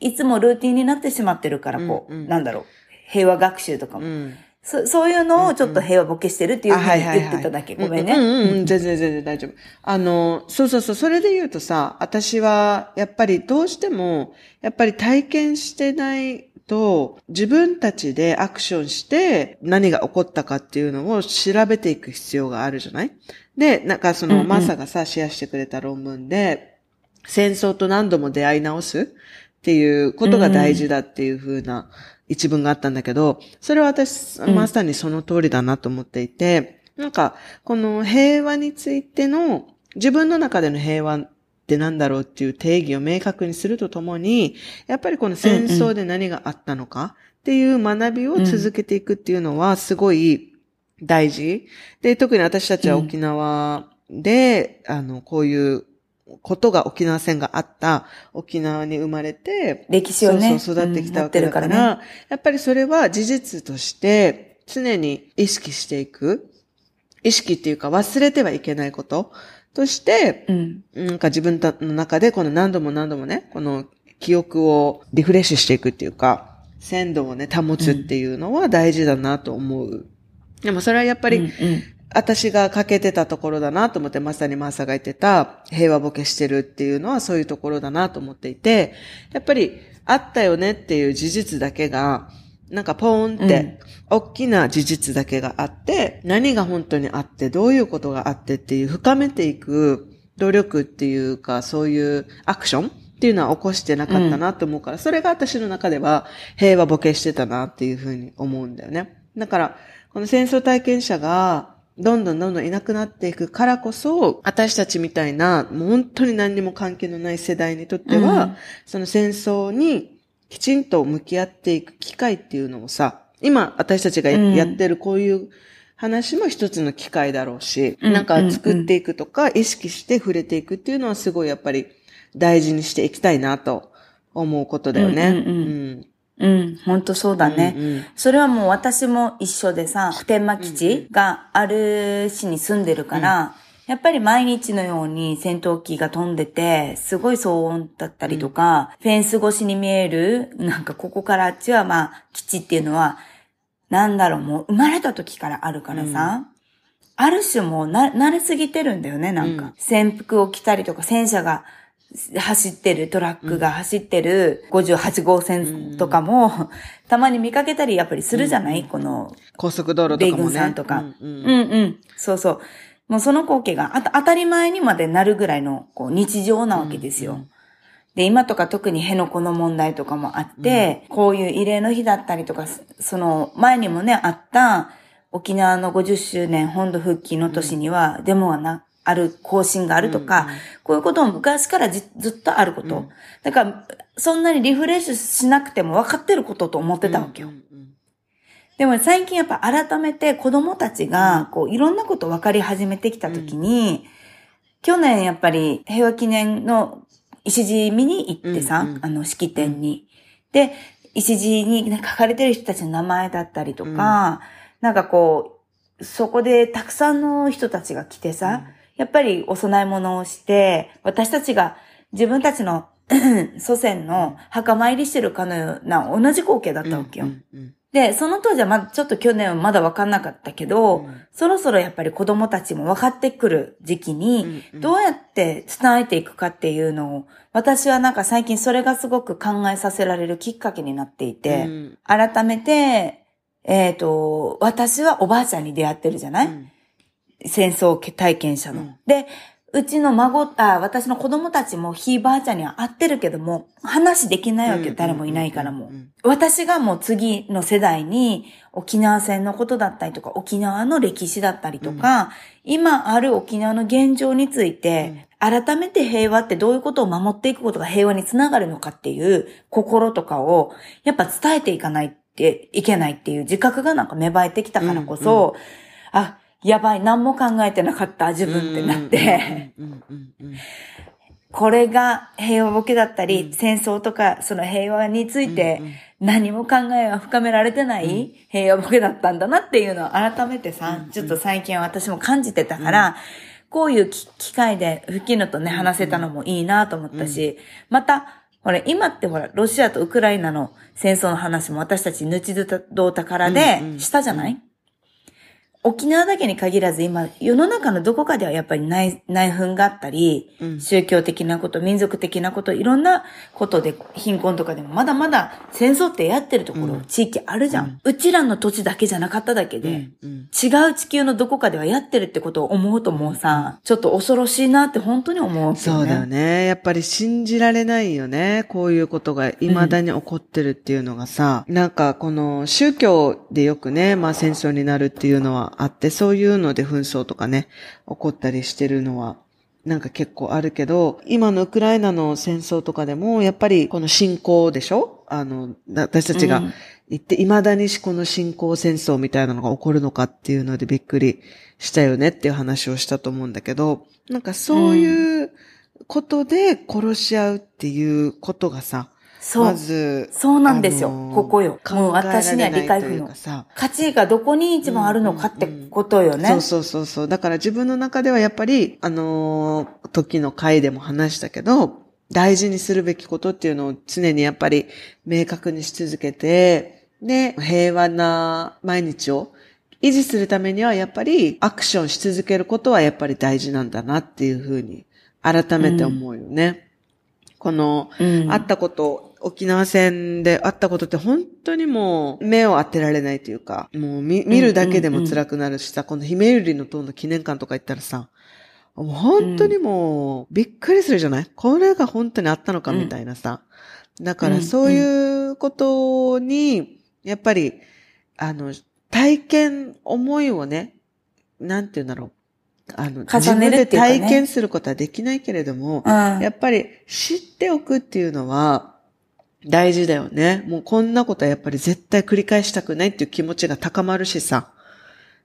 いつもルーティンになってしまってるから、こう、うんうん。なんだろう、平和学習とかも、うん。そ。そういうのをちょっと平和ボケしてるっていうふうに言ってただけ。ごめんね。うんうん。うん、全然全然大丈夫。あの、そうそうそう、それで言うとさ、私は、やっぱりどうしても、やっぱり体験してないと、自分たちでアクションして何が起こったかっていうのを調べていく必要があるじゃない？で、なんかその、うんうん。マサがさ、シェアしてくれた論文で、戦争と何度も出会い直すっていうことが大事だっていう風な一文があったんだけど、それは私、ん。まさにその通りだなと思っていて、なんか、この平和についての、自分の中での平和ってなんだろうっていう定義を明確にするとともに、やっぱりこの戦争で何があったのかっていう学びを続けていくっていうのはすごい大事。で、特に私たちは沖縄で、あの、こういうことが沖縄戦があった。沖縄に生まれて、歴史をね。そうそう育ってきたわけだから、うんからやっぱりそれは事実として常に意識していく。意識っていうか忘れてはいけないこととして、うん。なんか自分たの中でこの何度も何度もね、この記憶をリフレッシュしていくっていうか、鮮度をね、保つっていうのは大事だなと思う。でもそれはやっぱり、うんうん私が欠けてたところだなと思って、まさにマーサが言ってた、平和ボケしてるっていうのはそういうところだなと思っていて、やっぱり、あったよねっていう事実だけが、なんかポーンって、大きな事実だけがあって、何が本当にあって、どういうことがあってっていう、深めていく努力っていうか、そういうアクションっっていうのは起こしてなかったなと思うから、それが私の中では平和ボケしてたなっていうふうに思うんだよね。だから、この戦争体験者が、どんどんどんどんいなくなっていくからこそ、私たちみたいな、もう本当に何にも関係のない世代にとっては、うん、その戦争にきちんと向き合っていく機会っていうのをさ、今私たちがやってるこういう話も一つの機会だろうし、うん、なんか作っていくとか、意識して触れていくっていうのはすごいやっぱり大事にしていきたいなと思うことだよね。うん、うん。うん、本当そうだね、うんうん。それはもう私も一緒でさ、普天間基地がある市に住んでるから、うん、やっぱり毎日のように戦闘機が飛んでて、すごい騒音だったりとか、うん、フェンス越しに見える、なんかここからあっちはまあ基地っていうのは、なんだろう、もう生まれた時からあるからさ、うん、ある種もうな、慣れすぎてるんだよね、なんか。潜伏を着たりとか、戦車が走ってる、トラックが走ってる58号線とかも、たまに見かけたりやっぱりするじゃない、この。高速道路とかもね。さんとか。うん、うん、うん。そうそう。もうその光景が当たり前にまでなるぐらいのこう日常なわけですよ。うんうん、で、今とか特に辺野古の問題とかもあって、うん、こういう慰霊の日だったりとか、その前にもね、あった沖縄の50周年本土復帰の年にはデモがなある、更新があるとか、うんうん、こういうことも昔からずっとあること。うん、だから、そんなにリフレッシュしなくても分かってることと思ってたわけよ。うんうんうん、でも最近やっぱ改めて子供たちが、こう、いろんなこと分かり始めてきたときに、うん、去年やっぱり平和記念の石地見に行ってさ、うんうん、あの、式典に。で、石地に書かれてる人たちの名前だったりとか、うん、なんかこう、そこでたくさんの人たちが来てさ、やっぱりお供え物をして、私たちが自分たちの 祖先の墓参りしてるかのような同じ光景だったわけよ。うんうんうん、で、その当時はまだちょっと去年はまだ分かんなかったけど、うん、そろそろやっぱり子供たちも分かってくる時期に、どうやって伝えていくかっていうのを、私はなんか最近それがすごく考えさせられるきっかけになっていて、うん、改めて、えっ、ー、と、私はおばあちゃんに出会ってるじゃない、うん。戦争体験者の。うん、で、うちの孫、あ、私の子供たちもひいばあちゃんには会ってるけども、話できないわけ、誰もいないからも。私がもう次の世代に沖縄戦のことだったりとか、沖縄の歴史だったりとか、うん、今ある沖縄の現状について、改めて平和ってどういうことを守っていくことが平和につながるのかっていう心とかを、やっぱ伝えていかないっていけないっていう自覚がなんか芽生えてきたからこそ、うんうん、あ、やばい、何も考えてなかった、自分ってなって、これが平和ボケだったり、戦争とかその平和について何も考えは深められてない平和ボケだったんだなっていうのを改めてさ、ちょっと最近私も感じてたから、こういう機会で吹きのとね、話せたのもいいなと思ったし、また、ほら、今ってほら、ロシアとウクライナの戦争の話も私たち、ぬちどう宝でしたじゃない、沖縄だけに限らず今、世の中のどこかではやっぱり内内紛があったり、うん、宗教的なこと、民族的なこと、いろんなことで貧困とかでもまだまだ戦争ってやってるところ、うん、地域あるじゃん,、うちらの土地だけじゃなかっただけで、うん、違う地球のどこかではやってるってことを思うともうさ、ちょっと恐ろしいなって本当に思う、ね、そうだよね。やっぱり信じられないよね。こういうことが未だに起こってるっていうのがさ、なんかこの宗教でよくね、まあ戦争になるっていうのはあって、そういうので紛争とかね、起こったりしてるのは、なんか結構あるけど、今のウクライナの戦争とかでも、やっぱりこの侵攻でしょ？あの、私たちが言って、未だにこの侵攻戦争みたいなのが起こるのかっていうのでびっくりしたよねっていう話をしたと思うんだけど、なんかそういうことで殺し合うっていうことがさ、そう。まず、そうなんですよ。あのー、ここよ。もう私には理解不能。価値がどこに一番あるのかってことよね。うんうんうん、そうそうそうだから自分の中ではやっぱり、あのー、時の回でも話したけど、大事にするべきことっていうのを常にやっぱり明確にし続けて、で、平和な毎日を維持するためにはやっぱりアクションし続けることはやっぱり大事なんだなっていうふうに改めて思うよね。うん、この、うん、あったこと沖縄戦であったことって本当にもう目を当てられないというか、もう見見るだけでも辛くなるしさ、この姫ゆりの塔の記念館とか行ったらさ、もう本当にもう、びっくりするじゃない？これが本当にあったのかみたいなさ。だからそういうことに、やっぱり、あの、体験、思いをね、なんて言うんだろう。あの、自分で体験することはできないけれども、うん。やっぱり知っておくっていうのは大事だよね。もうこんなことはやっぱり絶対繰り返したくないっていう気持ちが高まるしさ。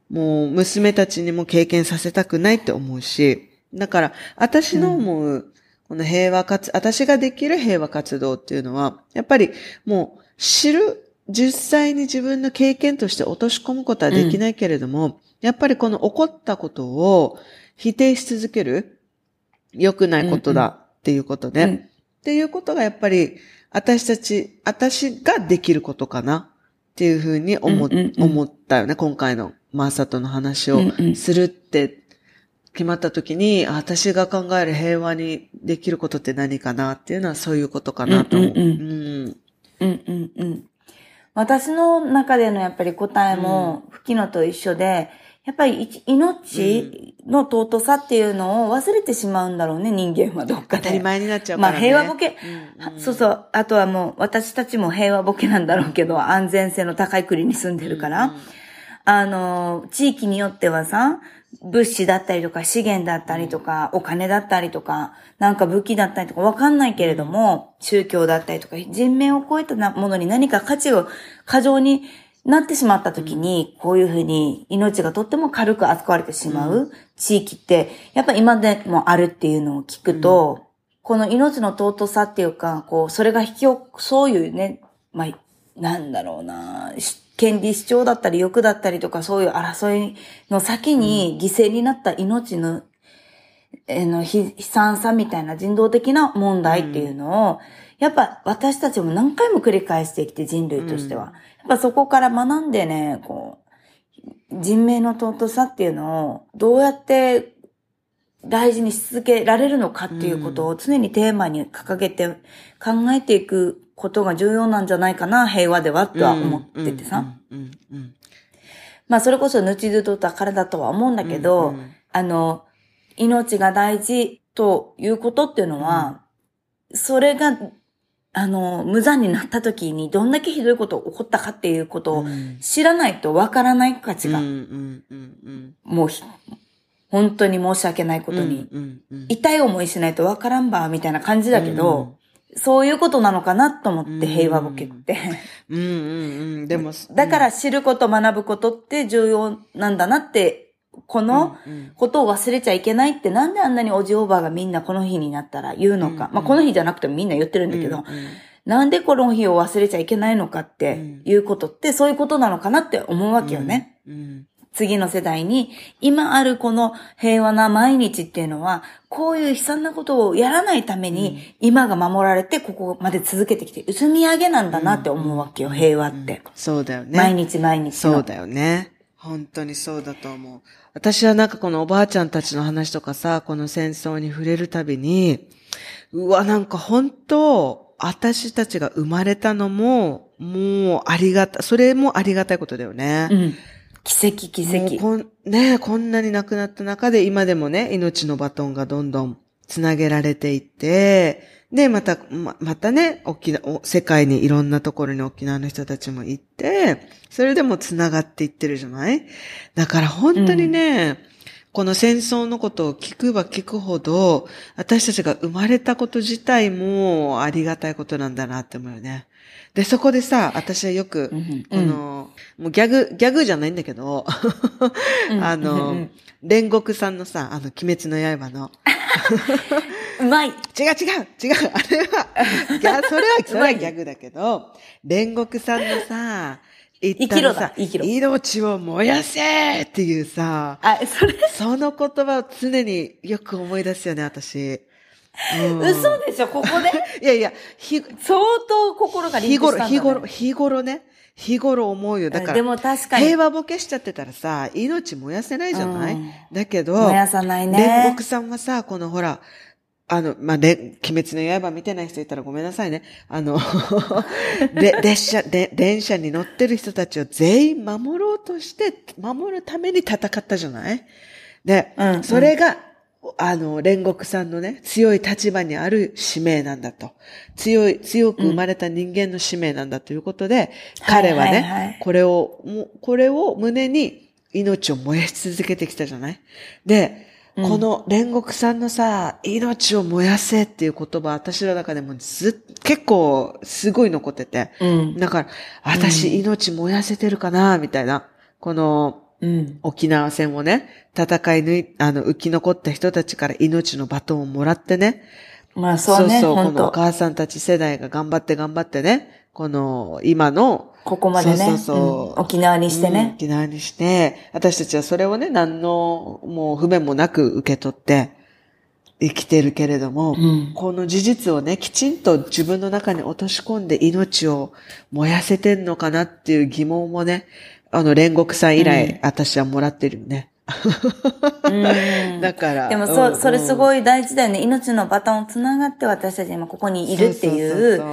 もう娘たちにも経験させたくないって思うし。だから、私の思う、この平和活、私ができる平和活動っていうのは、やっぱりもう知る、実際に自分の経験として落とし込むことはできないけれども、やっぱりこの起こったことを否定し続ける、良くないことだっていうことで、うんっていうことがやっぱり私たち、私ができることかなっていうふうに思,、うんうんうん思ったよね。今回のマーサとの話をうんうんするって決まった時に、あ私が考える平和にできることって何かなっていうのはそういうことかなと思う。うんうんうんうんうんうん。私の中でのやっぱり答えも、吹きのと一緒で、やっぱりい命の尊さっていうのを忘れてしまうんだろうね、人間はどっかで。当たり前になっちゃうかまあらね。平和ボケ、うんうん。そうそう。あとはもう私たちも平和ボケなんだろうけど、安全性の高い国に住んでるから、あの、地域によってはさ、物資だったりとか資源だったりとか、お金だったりとか、なんか武器だったりとかわかんないけれども、宗教だったりとか、人命を超えたなものに何か価値を過剰になってしまった時に、こういうふうに命がとっても軽く扱われてしまう地域って、やっぱ今でもあるっていうのを聞くと、この命の尊さっていうか、こう、それが引き起こ、そういうね、まあ、なんだろうな、し権利主張だったり欲だったりとか、そういう争いの先に犠牲になった命の、えーの悲悲惨さみたいな人道的な問題っていうのを、やっぱ私たちも何回も繰り返してきて人類としては。っぱそこから学んでね、こう、人命の尊さっていうのをどうやって大事にし続けられるのかっていうことを常にテーマに掲げて考えていくことが重要なんじゃないかな、平和ではとは思っててさ。うんうんうんまあそれこそぬちずとだからだとは思うんだけど、うんうん。あの、命が大事ということっていうのは、それが、あの、無残になった時にどんだけひどいことが起こったかっていうことをうん。知らないとわからない価値が、もうひ本当に申し訳ないことに、痛い思いしないとわからんば、みたいな感じだけど、そういうことなのかなと思って、うん。平和ボケって。うんうんうん。でも、だから知ること、学ぶことって重要なんだなって、このうんうんことを忘れちゃいけないってなんであんなにおじおばあがみんなこの日になったら言うのか。うんまあこの日じゃなくてもみんな言ってるんだけど、うんうんなんでこの日を忘れちゃいけないのかっていうことってそういうことなのかなって思うわけよね。うん次の世代に、今あるこの平和な毎日っていうのは、こういう悲惨なことをやらないために、今が守られて、ここまで続けてきて、積み上げなんだなって思うわけよ、平和って。そうだよね。毎日毎日の。そうだよね。本当にそうだと思う。私はなんかこのおばあちゃんたちの話とかさ、この戦争に触れるたびに、うわ、なんか本当、私たちが生まれたのも、もうありがた、それもありがたいことだよね。うん。奇跡奇跡。こん、ねこんなに亡くなった中で今でもね、命のバトンがどんどんつなげられていって、で、また、ま、またね、沖縄、お世界にいろんなところに沖縄の人たちも行って、それでもつながっていってるじゃない？だから本当にね、この戦争のことを聞くば聞くほど、私たちが生まれたこと自体もありがたいことなんだなって思うよね。で、そこでさ、私はよく、うんこの、もうギャグ、ギャグじゃないんだけど、うん。あうんうのん、煉獄さんのさ、あの、鬼滅の刃の、うまい。違う違う違うあれは、それは、それはギャグだけど、煉獄さんのさ、生きろだ生き命を燃やせっていうさ、あ、それ、その言葉を常によく思い出すよね、私。うん嘘でしょ、ここで？いやいや、ひ、相当心がリン日頃、クしたんだ、ね。日頃、日頃ね、日頃思うよ。だから、でも確かに平和ボケしちゃってたらさ、命燃やせないじゃない、うんだけど、燃やさない煉ね。獄さんはさ、このほら、あの、まあ、れ、鬼滅の刃見てない人いたらごめんなさいね。あの、で、列車、で、電車に乗ってる人たちを全員守ろうとして、守るために戦ったじゃない？で、うんうん。それがあの、煉獄さんのね、強い立場にある使命なんだと。強い、強く生まれた人間の使命なんだということで、彼はね、はいはいはい。これを、これを胸に命を燃やし続けてきたじゃない？で、うんこの煉獄さんのさ、命を燃やせっていう言葉、私の中でもずっ結構すごい残ってて。うん。だから、私命燃やせてるかなみたいな。この、うん。沖縄戦をね、戦い抜い、あの、生き残った人たちから命のバトンをもらってね。まあそうね、こ本当のお母さんたち世代が頑張って頑張ってね、この、今の、ここまでね、そうそうそううん沖縄にしてうんね。沖縄にして、私たちはそれをね、何の、もう不便もなく受け取って、生きてるけれども、うんこの事実をね、きちんと自分の中に落とし込んで命を燃やせてんのかなっていう疑問もね、あの、煉獄さん以来、うん私はもらってるよね。うん だから。でもそ、うんそれすごい大事だよね。命のバトンをつながって私たち今ここにいるっていそうそううそう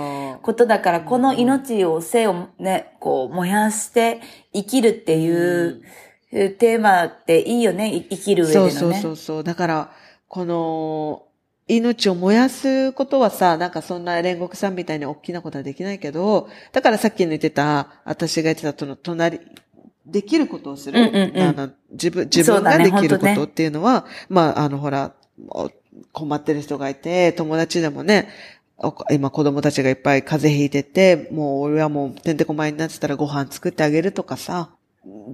ことだから、この命を、生をね、こう、燃やして生きるっていう、テーマっていいよね。い生きる上でのね。そうそうそうそう。だから、この、命を燃やすことはさ、なんかそんな煉獄さんみたいに大きなことはできないけど、だからさっきの言ってた、私が言ってたとの隣、できることをする。うんうんうんあの自分、自分ができることっていうのは、まあ、あの、ほら、お困ってる人がいて、友達でもね、お今子供たちがいっぱい風邪ひいてて、もう俺はもうてんてこまいになってたらご飯作ってあげるとかさ、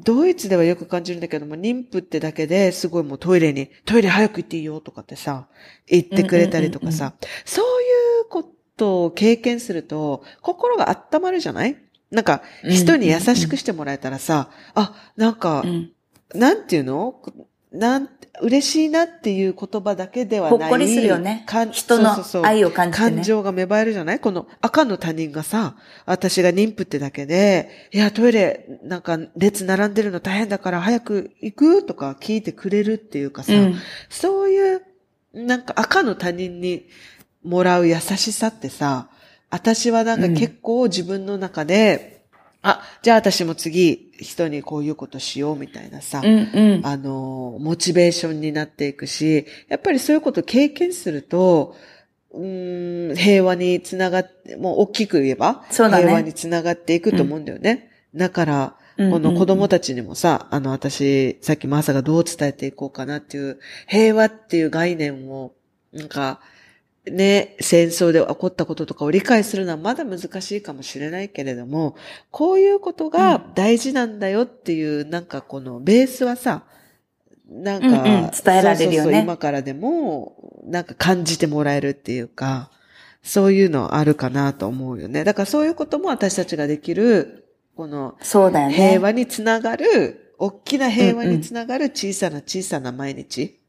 ドイツではよく感じるんだけども、妊婦ってだけですごいもうトイレに、トイレ早く行っていいよとかってさ、言ってくれたりとかさ、そういうことを経験すると、心が温まるじゃない？なんか、人に優しくしてもらえたらさ、あ、なんか、うん。なんていうの？なん、嬉しいなっていう言葉だけではない。ほっこりするよね。人の愛を感じてね。感情が芽生えるじゃない？この赤の他人がさ、私が妊婦ってだけで、いや、トイレ、なんか列並んでるの大変だから早く行く？とか聞いてくれるっていうかさ、うん。そういう、なんか赤の他人にもらう優しさってさ、私はなんか結構自分の中で、あ、じゃあ私も次人にこういうことしようみたいなさ、うんうん。あの、モチベーションになっていくし、やっぱりそういうことを経験すると、うーん、平和につながって、もう大きく言えば、そうだね平和につながっていくと思うんだよね。だから、うんこの子供たちにもさ、あの、私、さっきマーサがどう伝えていこうかなっていう、平和っていう概念を、なんか、ね、戦争で起こったこととかを理解するのはまだ難しいかもしれないけれども、こういうことが大事なんだよっていう、なんかこのベースはさ、なんか、うんうん伝えられるよね今からでも、なんか感じてもらえるっていうか、そういうのあるかなと思うよね。だからそういうことも私たちができる、このそうだよね。平和につながる、大きな平和につながる小さな小さな毎日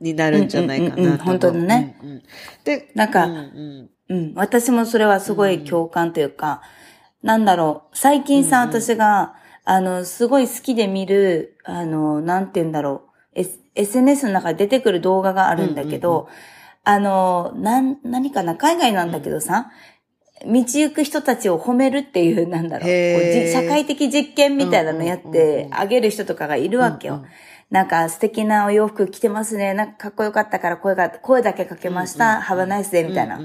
になるんじゃないかな本当だねうんうん。で、なんかうん。私もそれはすごい共感というか、なんだろう。最近さ、うんうん私が、あの、すごい好きで見る、あの、なんて言うんだろう。S、SNS の中で出てくる動画があるんだけど、うんうんあの、なん、何かな？海外なんだけどさ、道行く人たちを褒めるっていう、なんだろう。社会的実験みたいなのやってあげる人とかがいるわけよ。うんうんなんか素敵なお洋服着てますね。なんかかっこよかったから声が、声だけかけました。ハバナイスでみたいな。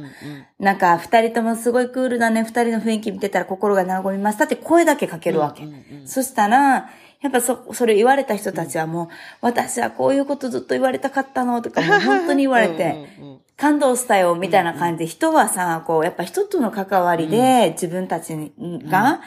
なんか、二人ともすごいクールだね。二人の雰囲気見てたら心が和みましたって声だけかけるわけ。そしたら、やっぱそ、それ言われた人たちはもう、私はこういうことずっと言われたかったのとか、もう本当に言われて、感動したよ、みたいな感じで、人はさ、こう、やっぱ人との関わりで、自分たちが、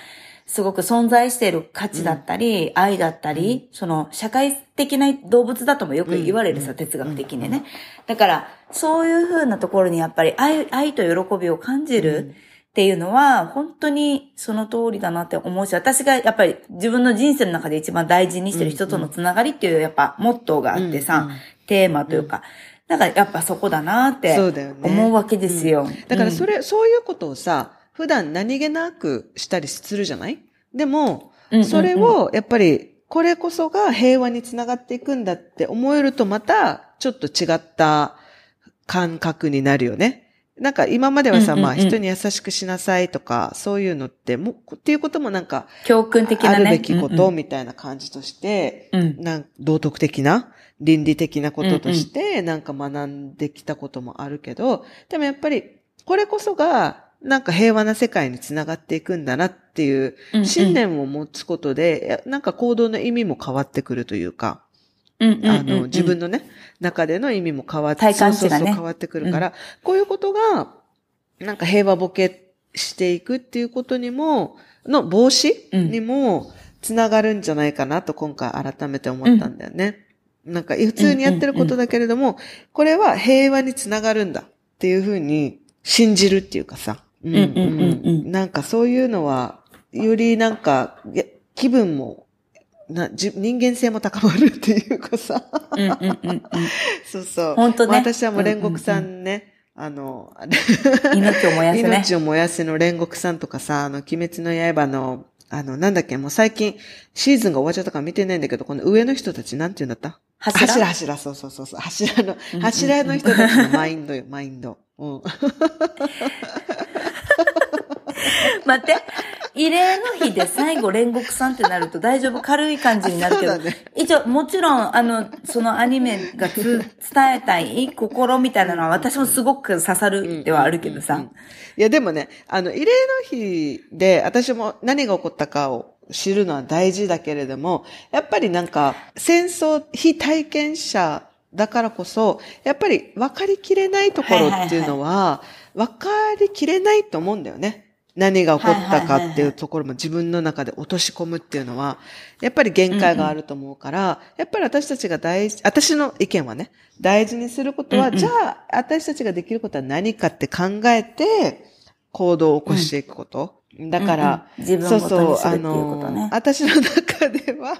すごく存在している価値だったり、愛だったり、その、社会的な動物だともよく言われるさ、哲学的にね。だから、そういう風なところにやっぱり愛、愛と喜びを感じるっていうのは、本当にその通りだなって思うし、私がやっぱり自分の人生の中で一番大事にしてる人とのつながりっていうやっぱモットーがあってさ、うん。うん。テーマというか、だからやっぱそこだなって思うわけですよ。だからそれ、れ、そういうことをさ、普段何気なくしたりするじゃない？でもそれをやっぱり、これこそが平和につながっていくんだって思えるとまた、ちょっと違った感覚になるよね。なんか今まではさ、まあ人に優しくしなさいとか、そういうのって、もっていうこともなんか、教訓的なね。あるべきことうんみたいな感じとして、うん。なん道徳的な倫理的なこととして、なんか学んできたこともあるけど、でもやっぱり、これこそが、なんか平和な世界につながっていくんだなっていううんうん。信念を持つことで、なんか行動の意味も変わってくるというか、うんうんうんうんあの、自分のね、中での意味も変わって、ね。そうそうそう変わってくるから、こういうことが、なんか平和ボケしていくっていうことにも、の防止うん。にもつながるんじゃないかなと今回改めて思ったんだよね。なんか普通にやってることだけれども、これは平和につながるんだっていうふうに信じるっていうかさ。うんうんうんなんかそういうのは、よりなんか、気分も、なじ人間性も高まるっていうかさ。そうそう。本当ねまあ私はもう煉獄さんね、あの、命を燃やすね。命を燃やせの煉獄さんとかさ、あの、鬼滅の刃の、あの、なんだっけ、もう最近、シーズンが終わっちゃったから見てないんだけど、この上の人たち、なんて言うんだった？柱？柱、柱、そうそうそうそう。柱のうん、柱の人たちのマインドよ、マインド。うん。待って。慰霊の日で最後煉獄さんってなると大丈夫？軽い感じになるけど。ね一応、もちろん、あの、そのアニメがつ伝えたい心みたいなのは私もすごく刺さるではあるけどさ。いや、でもね、あの、慰霊の日で、私も何が起こったかを知るのは大事だけれども、やっぱりなんか、戦争非体験者だからこそ、やっぱり分かりきれないところっていうのは、分かりきれないと思うんだよね。何が起こったかっていうところも自分の中で落とし込むっていうのは、やっぱり限界があると思うから、やっぱり私たちが大事、私の意見はね、大事にすることは、じゃあ、私たちができることは何かって考えて、行動を起こしていくこと。だから、そうそうあの私の中では、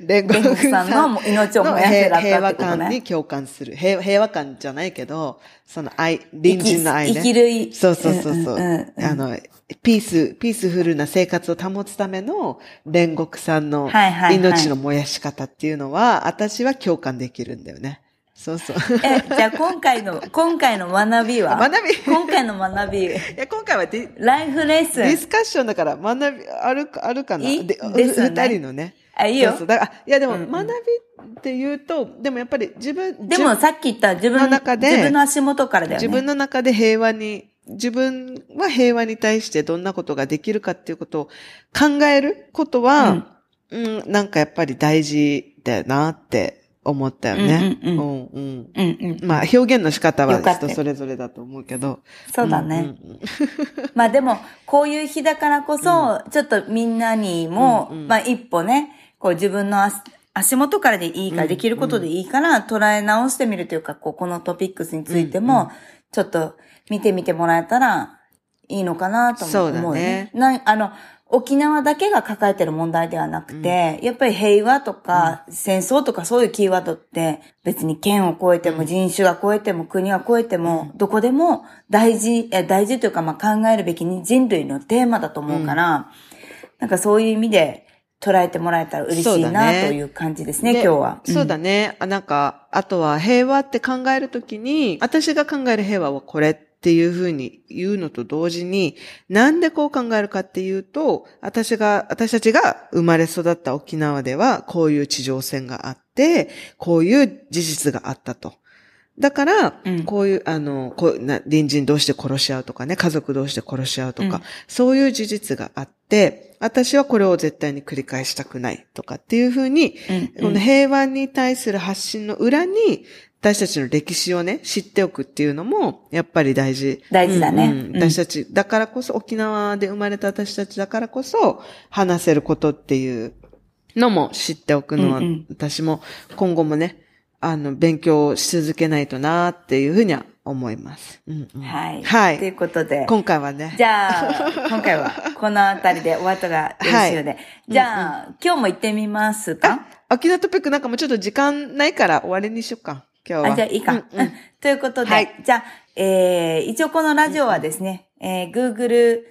煉煉獄さんのも命を燃やせだったって平和ことね感に。共感する。平平和感じゃないけど、その愛、隣人の愛ね。生きるいそうそうそうそう。うんうんうんあの、ピース、ピースフルな生活を保つための煉獄さんのはいはいはい命の燃やし方っていうのは、私は共感できるんだよね。そうそう。え、じゃあ今回の、今回の学びは？学び？今回の学び、いや、今回は the life lesson。ディスカッションだから学び、あるか、あるかな？いい？で二人のね。あ、いいよそう。そうだから、いやでもうんうん学びって言うと、でもやっぱり自分、でもさっき言った自分の中で自分の足元からだよね。自分の中で平和に、自分は平和に対してどんなことができるかっていうことを考えることは、うん、なんかやっぱり大事だよなって思ったよね。うんうんうん。まあ表現の仕方は人それぞれだと思うけど。そうだね。んうん まあでも、こういう日だからこそ、ちょっとみんなにも、うんうんまあ一歩ね、こう自分の足足元からでいいから、うんできることでいいから、捉え直してみるというか、こうこのトピックスについても、ちょっと見てみてもらえたらいいのかなと思う。そうだねなあの、沖縄だけが抱えてる問題ではなくて、やっぱり平和とか戦争とかそういうキーワードって別に県を超えても人種が超えても国が超えてもどこでも大事、え大事というかまあ考えるべき人類のテーマだと思うから、なんかそういう意味で捉えてもらえたら嬉しいなという感じですね、で今日は。そうだね。あなんか、あとは平和って考えるときに、私が考える平和はこれっていうふうに言うのと同時に、なんでこう考えるかっていうと、私が、私たちが生まれ育った沖縄では、こういう地上戦があって、こういう事実があったと。だから、うん。こういう、あの、こうな隣人同士で殺し合うとかね、家族同士で殺し合うとか、うん。そういう事実があって、私はこれを絶対に繰り返したくないとかっていうふうに、うん。この平和に対する発信の裏に、私たちの歴史をね、知っておくっていうのも、やっぱり大事。大事だねうんうんうん私たち、だからこそ、沖縄で生まれた私たちだからこそ、話せることっていうのも知っておくのは、うんうん私も今後もね、あの、勉強し続けないとなっていうふうには思います。うんうんはい。はいということで。今回はね。じゃあ、今回はこのあたりで終わったがよろしいので。じゃあ、今日も行ってみますか？沖縄トピックなんかもうちょっと時間ないから終わりにしようか。今日は。あ、じゃあいいか。うんうんうん ということで、はいじゃあ、えー、一応このラジオはですね、えー、Google、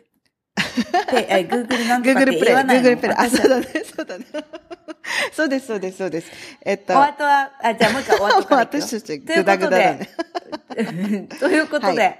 ペえー Google なんとかって Google プレイ、言わないの？Google プレイ。あ、私そうだね、そうだね。そうです、そうです、そうです。えっと、お後は、あ、じゃあもう一回お後からいくよ私たちということで、ということで、はい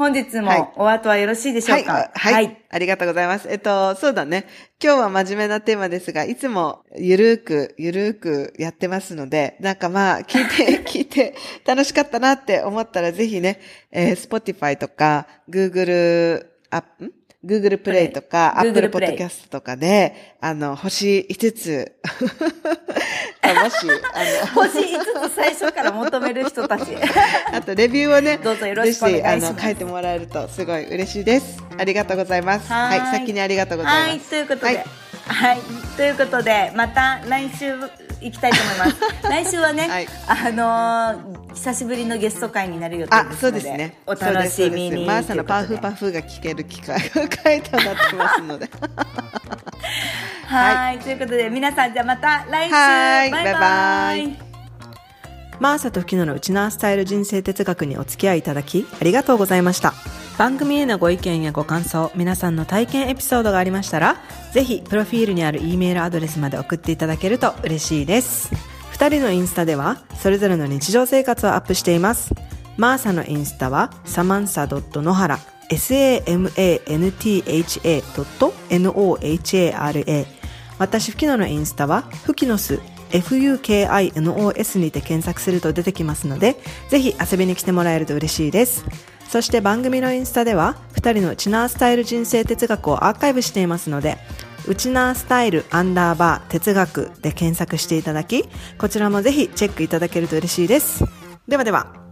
本日はい。もお後はよろしいでしょはい、うかはい、ありがとうございます。えっと、そうだね。今日は真面目なテーマですが、いつもゆるーく、ゆるーくやってますので、なんかまあ、聞いて、聞いて楽しかったなって思ったら、ぜひね、えー、Spotify とか、Google、あ、ん Google プレイとか、Apple Podcast とかで、あの、星5つ、あもし、あの、星5つ最初から求める人たち。あと、レビューをね、どうぞよろしくお願いします。あの、書いてもらえるとすごい嬉しいです。ありがとうございます。ははいい、先にありがとうございます。はい、ということで、はい。はい、ということで、また来週行きたいと思います。来週はね、はいあのー久しぶりのゲスト会になる予定ですのあで、、そうですね。お楽しみに。マーサのパフパフ。フが聞ける機会が書いてなってますので。はい、ということで、皆さんじゃあまた来週、はいバイバイ。バイバイマーサとフキノのウチナースタイル人生哲学にお付き合いいただき、ありがとうございました。番組へのご意見やご感想、皆さんの体験エピソードがありましたら、ぜひ、プロフィールにある E メールアドレスまで送っていただけると嬉しいです。二人のインスタでは、それぞれの日常生活をアップしています。マーサのインスタは、サマンサ野原、samantha.nohara 私、フキノのインスタは、フキノス、FUKINOS にて検索すると出てきますので、ぜひ遊びに来てもらえると嬉しいです。そして番組のインスタでは、二人のウチナースタイル人生哲学をアーカイブしていますので、ウチナースタイルアンダーバー哲学で検索していただき、こちらもぜひチェックいただけると嬉しいです。ではでは。